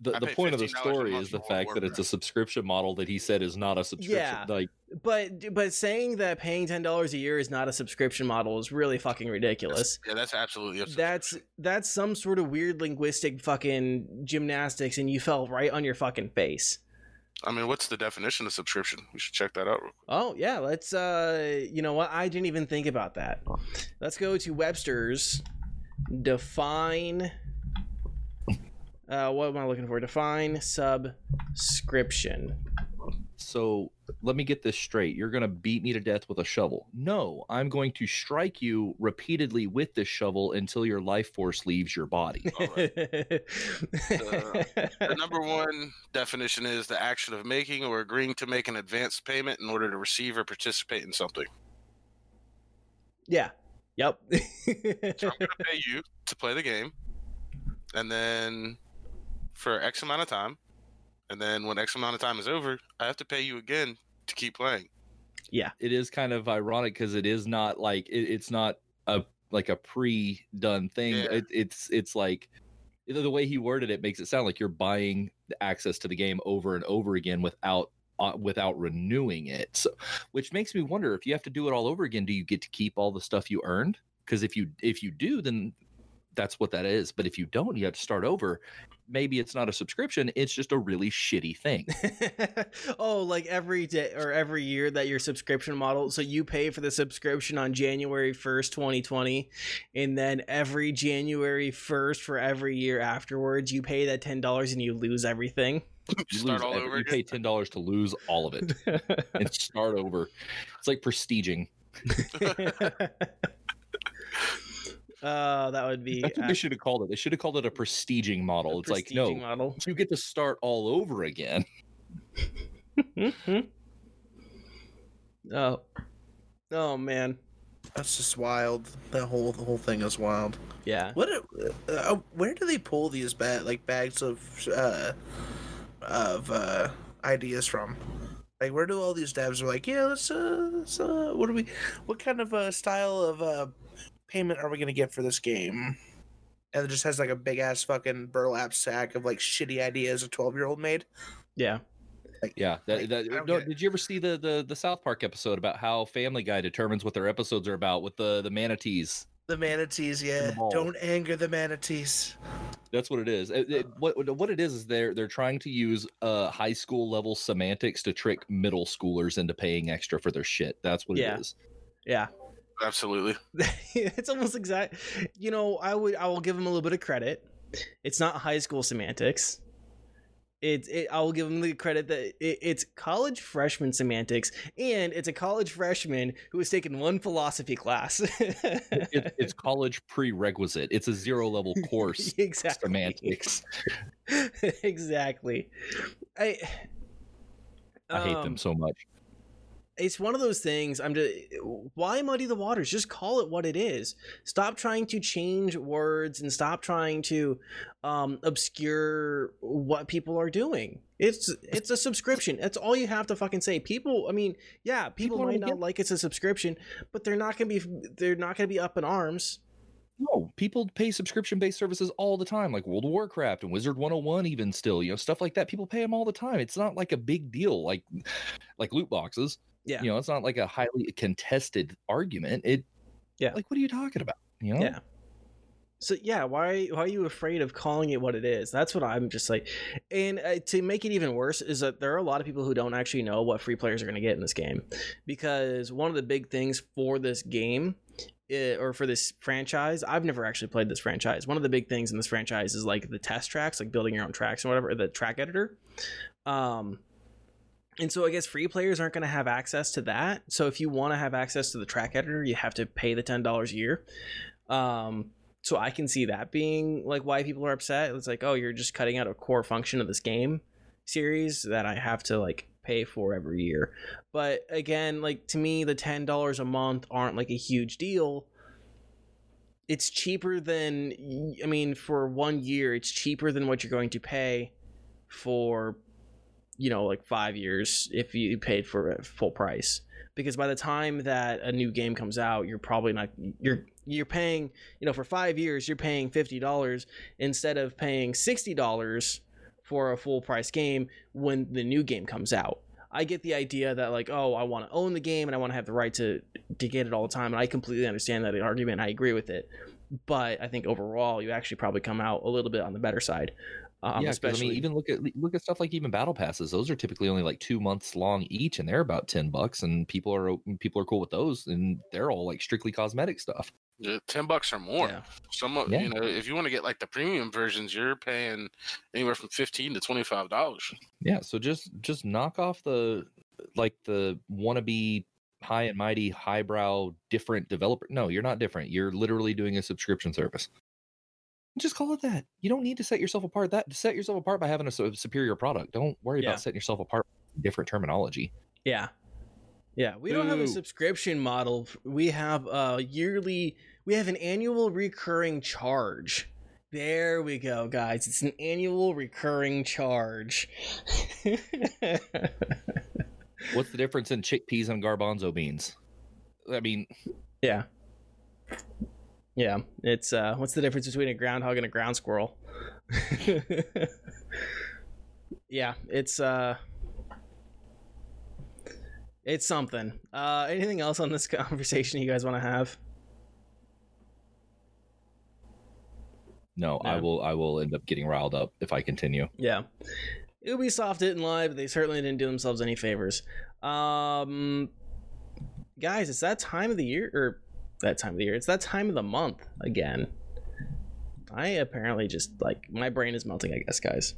the, I the point of the story is the for World of fact that it's a subscription model that he said is not a subscription Yeah. like But but saying that paying ten dollars a year is not a subscription model is really fucking ridiculous. Yeah, that's absolutely a That's that's some sort of weird linguistic fucking gymnastics, and you fell right on your fucking face. I mean, what's the definition of subscription? We should check that out. Oh yeah, let's. uh You know what? I didn't even think about that. Let's go to Webster's. Define. Uh, what am I looking for? Define subscription. So let me get this straight. You're going to beat me to death with a shovel. No, I'm going to strike you repeatedly with this shovel until your life force leaves your body. The number one definition is the action of making or agreeing to make an advance payment in order to receive or participate in something. yeah. Yep. So I'm going to pay you to play the game, and then for X amount of time, and then when X amount of time is over, I have to pay you again to keep playing. Yeah, it is kind of ironic because it is not like it, it's not a like a pre-done thing. Yeah. It, it's it's like the the way he worded it makes it sound like you're buying the access to the game over and over again without uh, without renewing it. So, which makes me wonder if you have to do it all over again, do you get to keep all the stuff you earned? Because if you if you do, then that's what that is. But if you don't, you have to start over. Maybe it's not a subscription; it's just a really shitty thing. oh, like every day or every year that your subscription model. So you pay for the subscription on January 1st, 2020. And then every January 1st for every year afterwards, you pay that $10 and you lose everything. You Start lose all every- over you pay ten dollars to lose all of it. and start over. It's like prestiging. uh, that would be That's what a they should have called it. They should have called it a prestiging model. It's like no, model. you get to start all over again. oh. Oh, man. That's just wild. That whole the whole thing is wild. Yeah. What? Uh, uh, where do they pull these bag like bags of uh of uh ideas from? Like, where do all these devs are like, yeah, let's uh, let's, uh what do we, what kind of uh style of uh payment are we gonna get for this game? And it just has like a big ass fucking burlap sack of like shitty ideas a twelve year old made. Yeah. Yeah. That, Like, that, I no, did you ever see the, the the South Park episode about how Family Guy determines what their episodes are about with the the manatees? The manatees, yeah. ball. Don't anger the manatees. That's what it is. It- it- what what it is is they're they're trying to use uh high school level semantics to trick middle schoolers into paying extra for their shit. That's what Yeah. it is. Yeah. Absolutely. it's almost exact. You know, I would I will give him a little bit of credit. It's not high school semantics. It's it, I will give him the credit that it, it's college freshman semantics, and it's a college freshman who has taken one philosophy class. It, it's college prerequisite. It's a zero level course. exactly. Semantics. exactly. I I hate um, them so much. It's one of those things i'm just why muddy the waters just call it what it is stop trying to change words and stop trying to um obscure what people are doing it's it's a subscription that's all you have to fucking say people i mean yeah people, People might not get- like it's a subscription but they're not gonna be they're not gonna be up in arms No, people pay subscription based services all the time, like World of Warcraft and Wizard 101, even still, you know, stuff like that. People pay them all the time. It's not like a big deal, like like loot boxes. Yeah. You know, it's not like a highly contested argument. It Yeah. Like, what are you talking about? You know? Yeah. So yeah, why why are you afraid of calling it what it is? That's what I'm just like. And uh, to make it even worse is that there are a lot of people who don't actually know what free players are going to get in this game, because one of the big things for this game. eh, or for this franchise, I've never actually played this franchise. One of the big things in this franchise is like the test tracks, like building your own tracks and whatever, the track editor. Um, and so I guess free players aren't going to have access to that. So if you want to have access to the track editor, you have to pay the ten dollars a year. Um, so I can see that being like why people are upset. It's like, oh, you're just cutting out a core function of this game series that I have to like pay for every year. But again, like to me, the ten dollars a month aren't like a huge deal. It's cheaper than I mean, for one year, it's cheaper than what you're going to pay for you know like five years if you paid for a full price. Because by the time that a new game comes out you're probably not you're you're paying you know for five years you're paying $50 instead of paying $60 for a full price game when the new game comes out. I get the idea that like oh i want to own the game and i want to have the right to to get it all the time and i completely understand that argument and i agree with it. But i think overall you actually probably come out a little bit on the better side um, yeah, 'cause, especially I mean, even look at look at stuff like even battle passes. Those are typically only like two months long each, and they're about ten bucks. And people are people are cool with those, and they're all like strictly cosmetic stuff. Yeah, ten bucks or more. Yeah. Some Yeah. you know, if you want to get like the premium versions, you're paying anywhere from fifteen to twenty five dollars. Yeah, so just just knock off the like the wannabe high and mighty highbrow different developer. No, you're not different. You're literally doing a subscription service. Just call it that. You don't need to set yourself apart. That to set yourself apart by having a superior product. Don't worry Yeah. about setting yourself apart. Different terminology. Yeah. Yeah, we don't have a subscription model. We have a yearly we have an annual recurring charge. There we go, guys. It's an annual recurring charge. What's the difference in chickpeas and garbanzo beans? I mean, yeah. Yeah, it's uh what's the difference between a groundhog and a ground squirrel? yeah, it's uh it's something. Uh anything else on this conversation you guys want to have? no, I will. I will end up getting riled up if I continue. Yeah. Ubisoft didn't lie, but they certainly didn't do themselves any favors. Um guys, it's that time of the year or that time of the year. It's that time of the month again. I apparently just like my brain is melting, I guess, guys.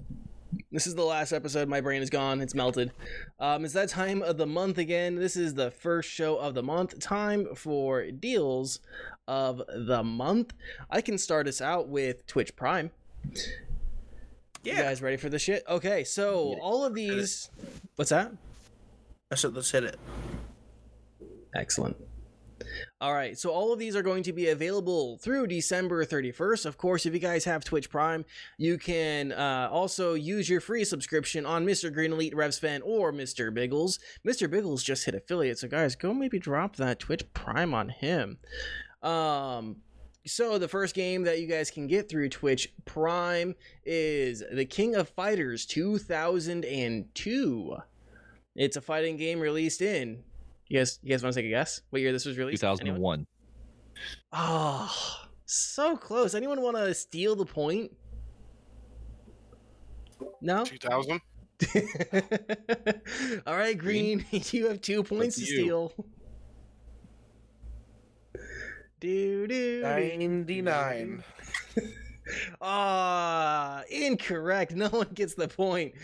This is the last episode. My brain is gone. It's melted. Um, it's that time of the month again. This is the first show of the month. Time for deals of the month. I can start us out with Twitch Prime. Yeah. You guys ready for this shit? Okay, so all of these. What's that? I said let's hit it. Excellent. All right, so all of these are going to be available through December 31st. Of course, if you guys have Twitch Prime, you can uh, also use your free subscription on Mr. Green Elite RevSpin or Mr. Biggles. Mr. Biggles just hit affiliate, so guys, go maybe drop that Twitch Prime on him. Um, so the first game that you guys can get through Twitch Prime is The King of Fighters 2002. It's a fighting game released in. You guys, you guys want to take a guess? What year this was released? 2001. Oh, ah, so close. Anyone want to steal the point? No. 2000. All right, Green. You have two points to you. steal. Do do. do. 99. Ah, incorrect. No one gets the point.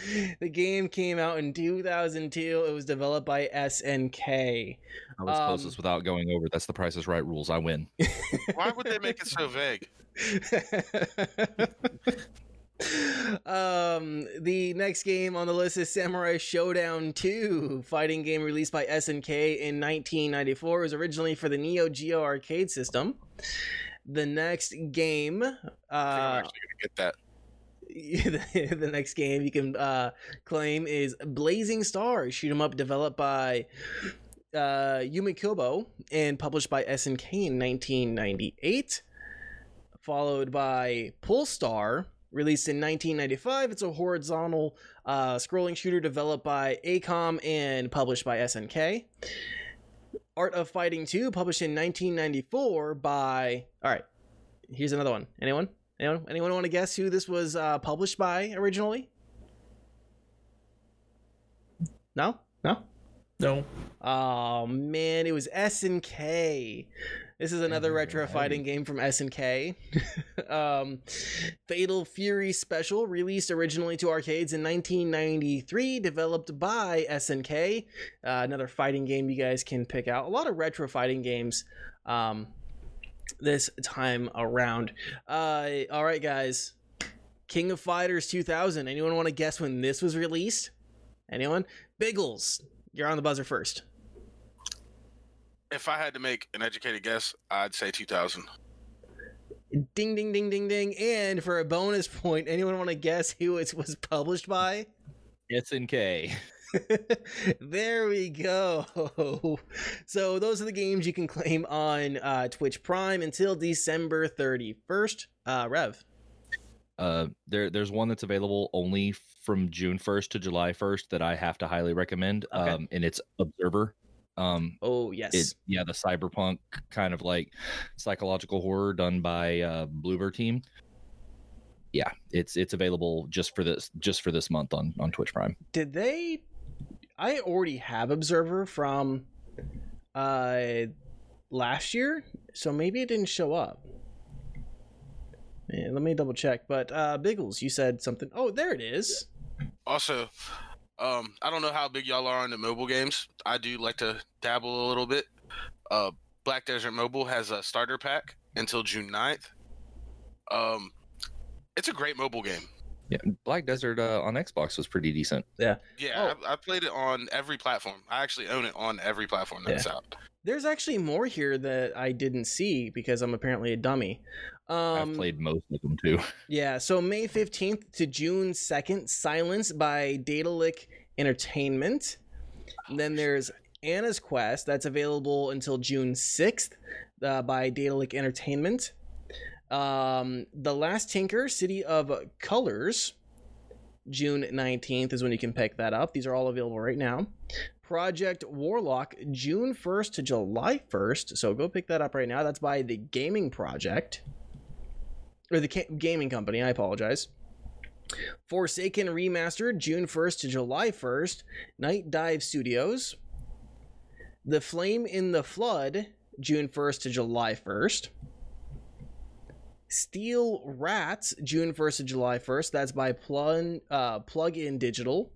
The game came out in 2002. It was developed by SNK. I was Um, closest without going over. That's the Price is Right rules. I win. Why would they make it so vague? um, the next game on the list is Samurai Shodown 2, fighting game released by SNK in 1994. It was originally for the Neo Geo arcade system. The next game, I think I'm uh, actually gonna get that. the, next game you can uh, claim is Blazing Star, shoot 'em up, developed by uh, Yumekobo and published by SNK in 1998. Followed by Pulstar, released in 1995. It's a horizontal uh, scrolling shooter developed by Aicom and published by SNK. Art of Fighting 2, published in 1994 by. All right, here's another one. Anyone? Anyone? Anyone want to guess who this was uh, published by originally? No, no. No. Oh man, it was SNK. This is another retro fighting game from SNK. um, Fatal Fury Special, released originally to arcades in 1993, developed by SNK. Uh, another fighting game you guys can pick out. A lot of retro fighting games. Um, this time around. Uh, all right, guys. King of Fighters 2000. Anyone want to guess when this was released? Anyone? Biggles, you're on the buzzer first. If I had to make an educated guess, I'd say 2000. Ding, ding, ding, ding, ding. And for a bonus point, anyone want to guess who it was published by? SNK. there we go. So those are the games you can claim on uh, Twitch Prime until December 31st. Uh, Rev. Uh, there, there's one that's available only from June 1st to July 1st that I have to highly recommend. Okay. Um, and it's Observer. Um, Oh, yes. it, yeah, the cyberpunk kind of like psychological horror done by uh, Bloober team. Yeah, it's it's available just for this just for this month on on Twitch Prime. Did they? I already have Observer from uh, last year, so maybe it didn't show up. Yeah, let me double check. But uh, Biggles, you said something. Oh, there it is. Also, Um, I don't know how big y'all are the mobile games. I do like to dabble a little bit. Uh, Black Desert Mobile has a starter pack until June 9th. Um, it's a great mobile game. Yeah, Black Desert uh, on Xbox was pretty decent. Yeah, Oh. I, I played it on every platform. I actually own it on every platform that's out. There's actually more here that I didn't see because I'm apparently a dummy. Um, I've played most of them too. Yeah, so May 15th to June 2nd, Silence by Daedalic Entertainment. And then there's Anna's Quest, that's available until June 6th uh, by Daedalic Entertainment. Um, the Last Tinker, City of Colors, June 19th is when you can pick that up. These are all available right now. Project Warlock, June 1st to July 1st. So go pick that up right now. That's by the Gaming Project or the ca- gaming company. I apologize. Forsaken Remastered, June 1st to July 1st. Nightdive Studios. The Flame in the Flood, June 1st to July 1st. Steel Rats, June 1st to July 1st. That's by Plug uh, Plug In Digital.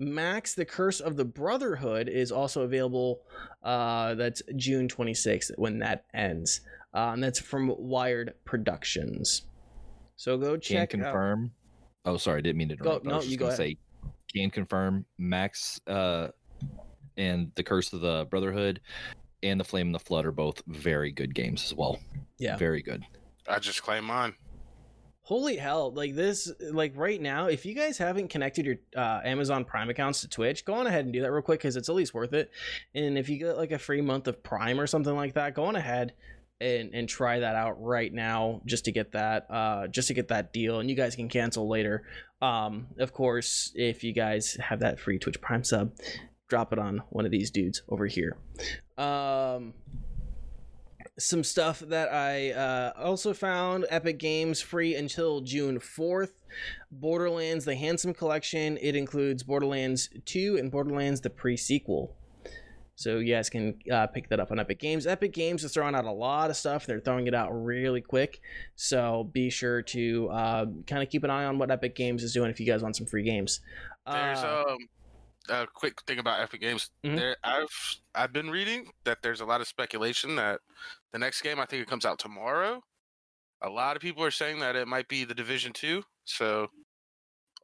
Max, The Curse of the Brotherhood is also available. Uh, that's June 26th when that ends. Uh, and that's from Wired Productions. So go Can check out. confirm. Oh, sorry, didn't mean to Go- interrupt. I no, was you go say can confirm Max uh, and the Curse of the Brotherhood and the Flame and the Flood are both very good games as well. Yeah. very good. I just claim mine. Holy hell! Like this, like right now, if you guys haven't connected your uh, Amazon Prime accounts to Twitch, go on ahead and do that real quick because it's at least worth it. And if you get like a free month of Prime or something like that, go on ahead and and try that out right now just to get that uh just to get that deal. And you guys can cancel later. Um, of course, if you guys have that free Twitch Prime sub, drop it on one of these dudes over here. Um, some stuff that I uh, also found Epic Games free until June 4th. Borderlands The Handsome Collection. It includes Borderlands 2 and Borderlands the pre sequel. So you guys can uh, pick that up on Epic Games. Epic Games is throwing out a lot of stuff. They're throwing it out really quick. So be sure to uh, kind of keep an eye on what Epic Games is doing if you guys want some free games. There's Uh, um a quick thing about Epic Games. Mhm. There, I've I've been reading that there's a lot of speculation that the next game I think it comes out tomorrow. A lot of people are saying that it might be the Division Two. So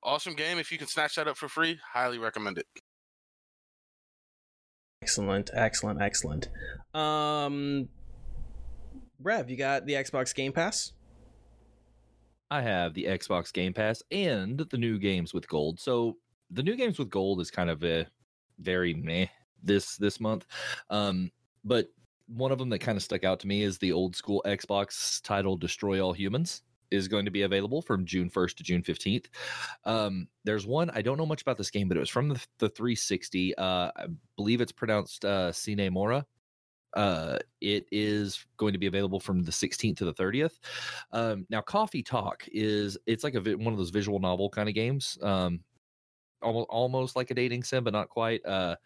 awesome game. If you can snatch that up for free, highly recommend it. Excellent, excellent, excellent. Um, Rev, you got the Xbox Game Pass? I have the Xbox Game Pass and the new games with gold. So the new games with gold is kind of a very meh this this month. Um, but one of them that kind of stuck out to me is the old school Xbox title Destroy All Humans is going to be available from June 1st to June 15th. Um, there's one I don't know much about this game, but it was from the, the 360. Uh, I believe it's pronounced uh, Sine Mora. Uh, it is going to be available from the 16th to the 30th. Um, now, Coffee Talk is it's like a one of those visual novel kind of games. Um, almost almost like a dating sim, but not quite. Uh,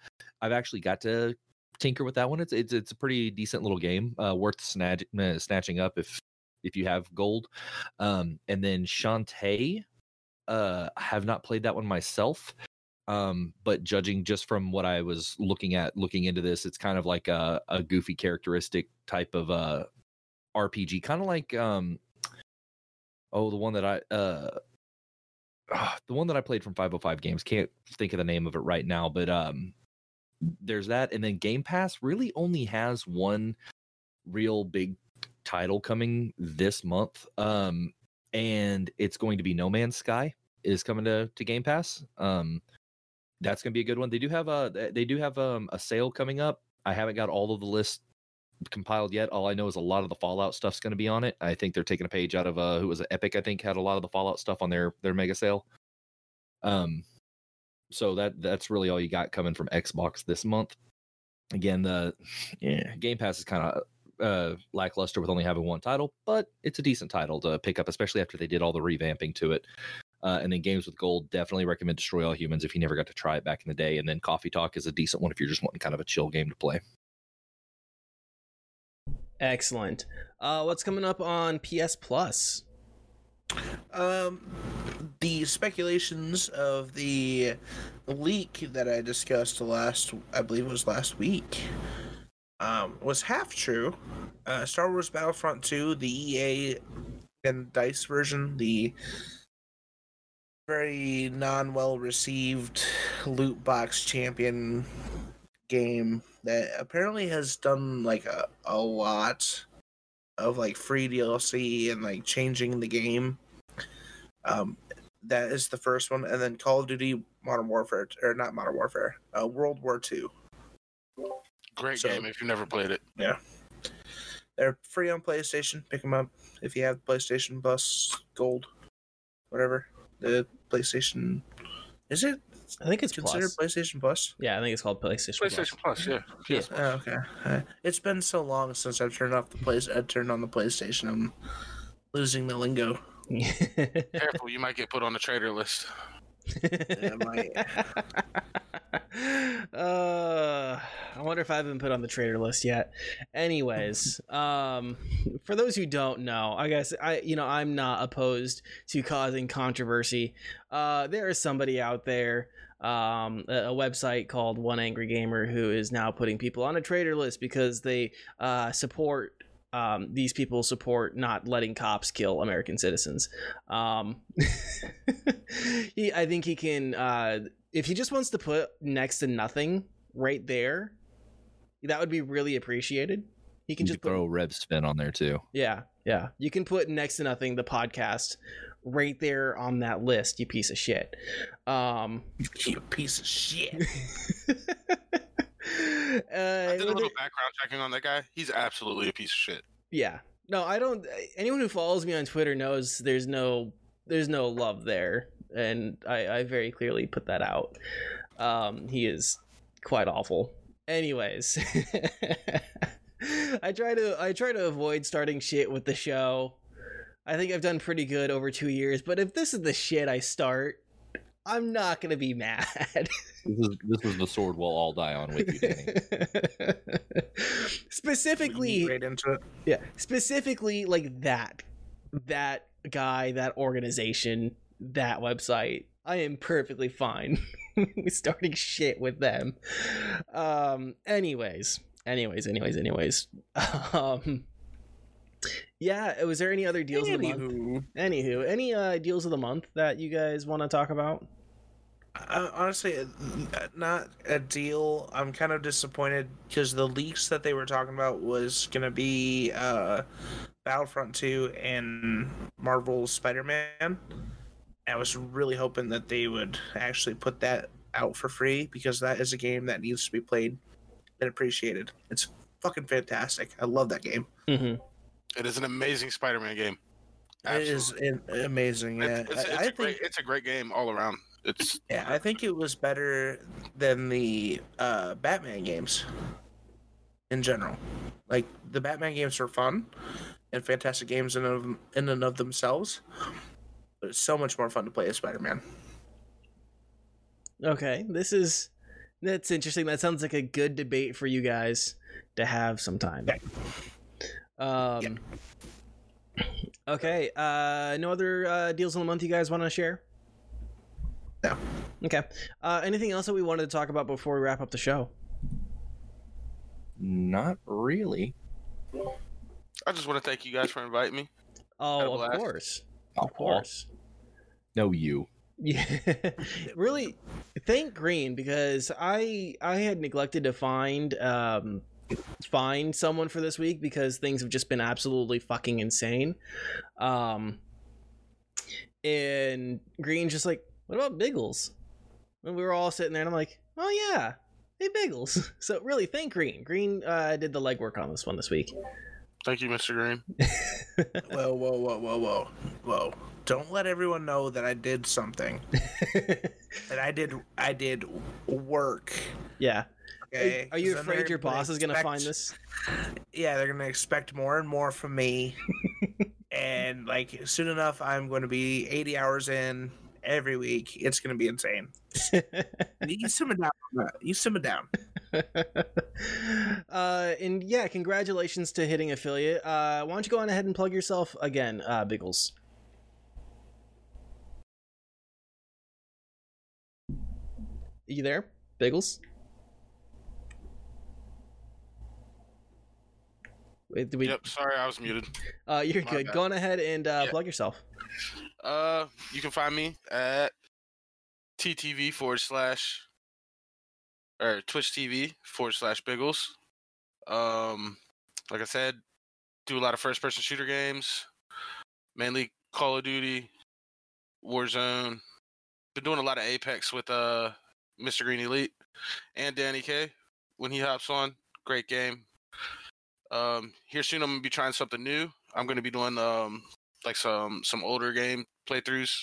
I've actually got to tinker with that one. It's it's it's a pretty decent little game, uh, worth snatch, uh, snatching up if if you have gold. Um, and then Shantae, uh, have not played that one myself. Um, but judging just from what I was looking at, looking into this, it's kind of like a, a goofy characteristic type of uh RPG, kind of like um, oh, the one that I uh, ah, the one that I played from 505 Games. Can't think of the name of it right now, but um, there's that, and then Game Pass really only has one real big title coming this month. Um, and it's going to be No Man's Sky is coming to to Game Pass. Um, that's going to be a good one. They do have a they do have um, a sale coming up. I haven't got all of the list compiled yet. All I know is a lot of the Fallout stuff's going to be on it. I think they're taking a page out of uh who was it? Epic. I think had a lot of the Fallout stuff on their their mega sale. Um, so that that's really all you got coming from Xbox this month. Again, the yeah, Game Pass is kind of uh, lackluster with only having one title, but it's a decent title to pick up, especially after they did all the revamping to it. Uh, and then Games with Gold, definitely recommend Destroy All Humans if you never got to try it back in the day. And then Coffee Talk is a decent one if you're just wanting kind of a chill game to play. Excellent. Uh, what's coming up on PS Plus? Um, the speculations of the leak that I discussed last, I believe it was last week, um, was half true. Uh, Star Wars Battlefront 2, the EA and Dice version, the very non well received loot box champion game that apparently has done like a, a lot of like free DLC and like changing the game. Um, that is the first one, and then Call of Duty Modern Warfare or not Modern Warfare, uh, World War Two. Great So- game if you've never played it. Yeah, they're free on PlayStation. Pick them up if you have PlayStation Plus Gold, whatever the PlayStation. Is it I think it's considered Plus. PlayStation Plus? Yeah, I think it's called PlayStation. PlayStation Plus, yeah. Yeah. Oh, okay. It's been so long since I've turned off the place. I turned on the PlayStation. I'm losing the lingo. Careful, you might get put on the trader list. I might. uh, I wonder if I've been put on the trader list yet. Anyways, um, for those who don't know, I guess I, you know, I'm not opposed to causing controversy. Uh, there is somebody out there, um, a, a website called One Angry Gamer who is now putting people on a trader list because they uh, support. Um, these people support not letting cops kill American citizens. Um, he, I think he can. Uh, if he just wants to put next to nothing right there, that would be really appreciated. He can You just could put, throw Rev spin on there too. yeah, yeah. You can put next to nothing the podcast right there on that list. You piece of shit. Um, You piece of shit. uh, I did a little background checking on that guy. He's absolutely a piece of shit. yeah. No, I don't. Anyone who follows me on Twitter knows there's no there's no love there, and I, I very clearly put that out. Um, he is quite awful. Anyways, I try to I try to avoid starting shit with the show. I think I've done pretty good over two years, but if this is the shit I start, I'm not gonna be mad. This is this is the sword we'll all die on with you, Danny. Specifically, right into it. yeah, specifically like that, that guy, that organization, that website. I am perfectly fine with starting shit with them. Um. Anyways, anyways, anyways, anyways. Um. Yeah. Was there any other deals of the month? Anywho, Anywho, any uh deals of the month that you guys want to talk about? uh, honestly, not a deal. I'm kind of disappointed because the leaks that they were talking about was gonna be uh, Battlefront 2 and Marvel's Spider-Man. I was really hoping that they would actually put that out for free because that is a game that needs to be played and appreciated. It's fucking fantastic. I love that game. Mm-hmm. It is an amazing Spider-Man game. It is Absolutely. in- amazing. Yeah, It's, it's, it's I, I a think great, it's a great game all around. It's Yeah, I think it was better than the uh, Batman games in general. Like the Batman games are fun and fantastic games in of, in and of themselves, but it's so much more fun to play as Spider-Man. Okay, this is that's interesting. That sounds like a good debate for you guys to have sometime. Um. Okay. Uh, no other uh, deals in the month you guys want to share? No. Okay. Uh, anything else that we wanted to talk about before we wrap up the show? Not really. I just want to thank you guys for inviting me. Oh, of course, Aw. Of course. No, you. Yeah, really. Thank Green because I I had neglected to find um find someone for this week because things have just been absolutely fucking insane. Um, and Green's just like, what about Biggles? And we were all sitting there, and I'm like, oh yeah, hey Biggles. So really, thank Green. Green uh, did the legwork on this one this week. Thank you, Mr. Green. Whoa, whoa, whoa, whoa, whoa, whoa! Don't let everyone know that I did something. that I did, I did work. yeah. Okay. Are you afraid your boss is gonna find this? yeah, they're gonna expect more and more from me. and like soon enough I'm gonna be eighty hours in every week. It's gonna be insane. You simmer down. You simmer down. uh, and yeah, congratulations to hitting affiliate. Uh, why don't you go on ahead and plug yourself again, uh, Biggles? You there, Biggles? Wait, we... Yep, sorry, I was muted. Uh, you're My good. Bad. Go on ahead and uh, yeah. plug yourself. Uh, you can find me at TTV forward slash or Twitch TV forward slash Biggles. Um, like I said, do a lot of first person shooter games, mainly Call of Duty, Warzone. Been doing a lot of Apex with uh Mr. Green Elite and Danny K when he hops on. Great game. Um, here soon I'm gonna be trying something new. I'm gonna be doing um like some some older game playthroughs.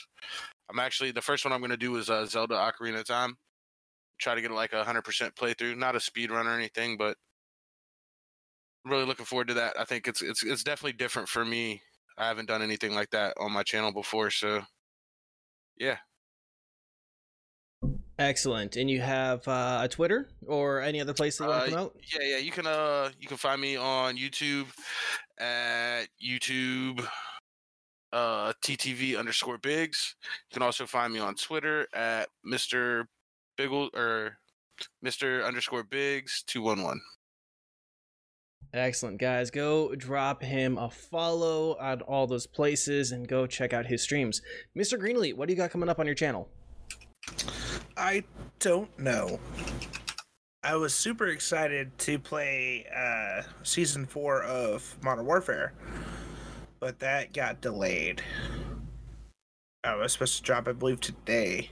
I'm actually the first one I'm gonna do is uh, Zelda Ocarina of Time. Try to get like a hundred percent playthrough, not a speed run or anything, but really looking forward to that. I think it's it's it's definitely different for me. I haven't done anything like that on my channel before, so yeah. Excellent. And you have uh, a Twitter or any other place that you want Uh, to promote? Yeah, yeah. You can uh you can find me on YouTube at YouTube uh TTV underscore Bigs. You can also find me on Twitter at Mr. Biggle or Mr. underscore Bigs two one one. Excellent, guys. Go drop him a follow at all those places and go check out his streams. Mr. Greenlee, what do you got coming up on your channel? I don't know. I was super excited to play uh, season four of Modern Warfare, but that got delayed. I was supposed to drop, I believe, today.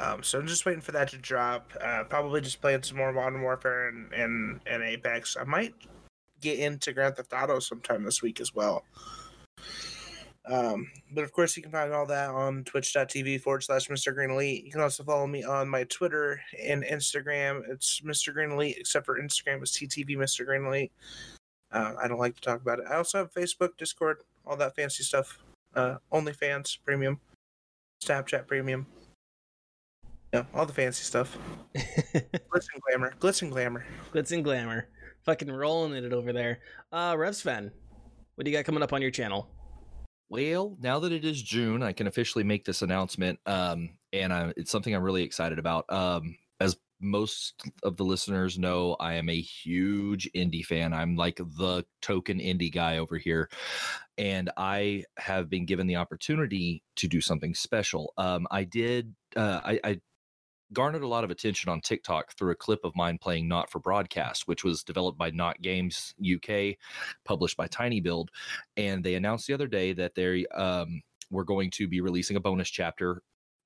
Um, so I'm just waiting for that to drop. Uh, probably just playing some more Modern Warfare and, and, and Apex. I might get into Grand Theft Auto sometime this week as well. Um, but of course, you can find all that on twitch.tv forward slash Mr. Green Elite. You can also follow me on my Twitter and Instagram. It's Mr. Green Elite, except for Instagram is TTV Mr. Green Elite. Uh, I don't like to talk about it. I also have Facebook, Discord, all that fancy stuff. Uh, OnlyFans Premium, Snapchat Premium. Yeah, all the fancy stuff. Glitz and glamour. Glitz and glamour. Glitz and glamour. Fucking rolling it over there. Uh, RevSpin, what do you got coming up on your channel? Well, now that it is June, I can officially make this announcement, um, and I, it's something I'm really excited about. Um, as most of the listeners know, I am a huge indie fan. I'm like the token indie guy over here, and I have been given the opportunity to do something special. Um, I did. Uh, I, I garnered a lot of attention on TikTok through a clip of mine playing Not for Broadcast, which was developed by Not Games UK, published by Tiny Build. And they announced the other day that they um, were going to be releasing a bonus chapter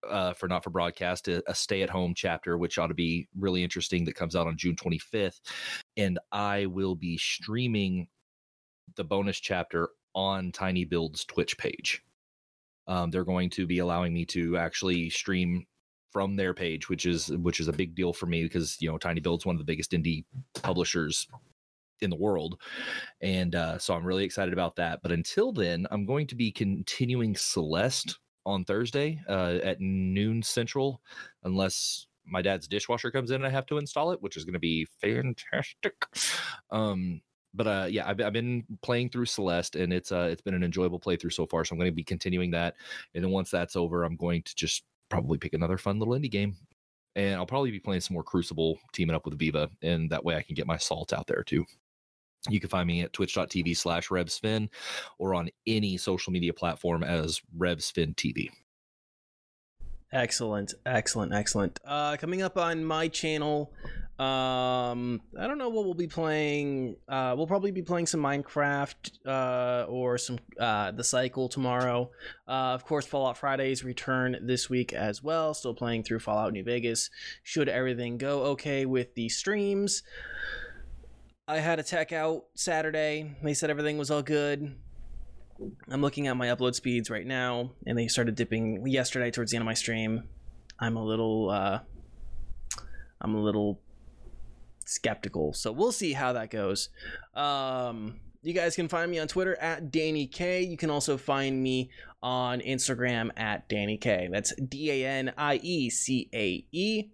uh, for Not for Broadcast, a, a stay at home chapter, which ought to be really interesting, that comes out on June 25th. And I will be streaming the bonus chapter on Tiny Build's Twitch page. Um, they're going to be allowing me to actually stream from their page, which is which is a big deal for me because you know Tiny Build's one of the biggest indie publishers in the world, and uh, so I'm really excited about that. But until then, I'm going to be continuing Celeste on Thursday uh, at noon Central, unless my dad's dishwasher comes in and I have to install it, which is going to be fantastic. Um, but uh, yeah, I've, I've been playing through Celeste, and it's uh, it's been an enjoyable playthrough so far. So I'm going to be continuing that, and then once that's over, I'm going to just probably pick another fun little indie game. And I'll probably be playing some more Crucible, teaming up with Viva, and that way I can get my salt out there too. You can find me at twitch.tv slash RevSpin or on any social media platform as RevSpin TV. Excellent, excellent, excellent. Uh, coming up on my channel, um, I don't know what we'll be playing. Uh, we'll probably be playing some Minecraft, uh, or some uh, the cycle tomorrow. Uh, of course, Fallout Fridays return this week as well. Still playing through Fallout New Vegas. Should everything go okay with the streams, I had a tech out Saturday. They said everything was all good. I'm looking at my upload speeds right now, and they started dipping yesterday towards the end of my stream. I'm a little, uh, I'm a little skeptical, so we'll see how that goes. Um, you guys can find me on Twitter at Danny K. You can also find me on Instagram at Danny K. That's D A N I E C A E.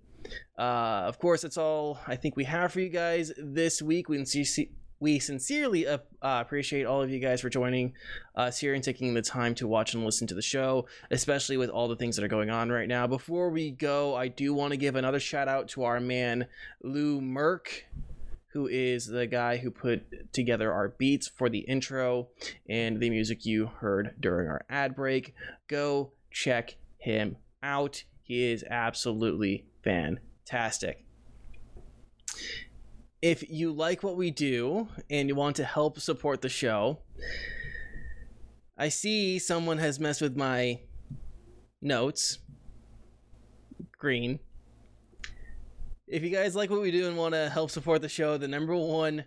Uh, of course, that's all I think we have for you guys this week. We can see, see we sincerely uh, appreciate all of you guys for joining us here and taking the time to watch and listen to the show, especially with all the things that are going on right now. Before we go, I do want to give another shout out to our man, Lou Merck, who is the guy who put together our beats for the intro and the music you heard during our ad break. Go check him out. He is absolutely fantastic if you like what we do and you want to help support the show, I see someone has messed with my notes. Green. If you guys like what we do and want to help support the show, the number one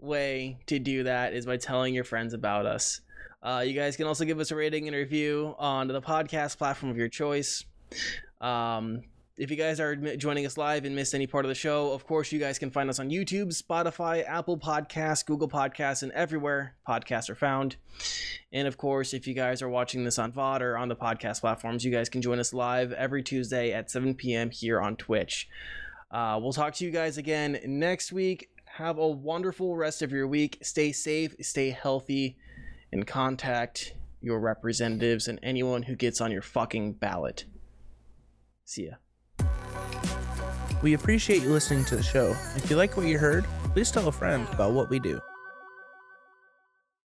way to do that is by telling your friends about us. Uh, you guys can also give us a rating and review on the podcast platform of your choice. Um, if you guys are joining us live and missed any part of the show, of course, you guys can find us on YouTube, Spotify, Apple Podcasts, Google Podcasts, and everywhere podcasts are found. And of course, if you guys are watching this on VOD or on the podcast platforms, you guys can join us live every Tuesday at 7 p.m. here on Twitch. Uh, we'll talk to you guys again next week. Have a wonderful rest of your week. Stay safe, stay healthy, and contact your representatives and anyone who gets on your fucking ballot. See ya. We appreciate you listening to the show. If you like what you heard, please tell a friend about what we do.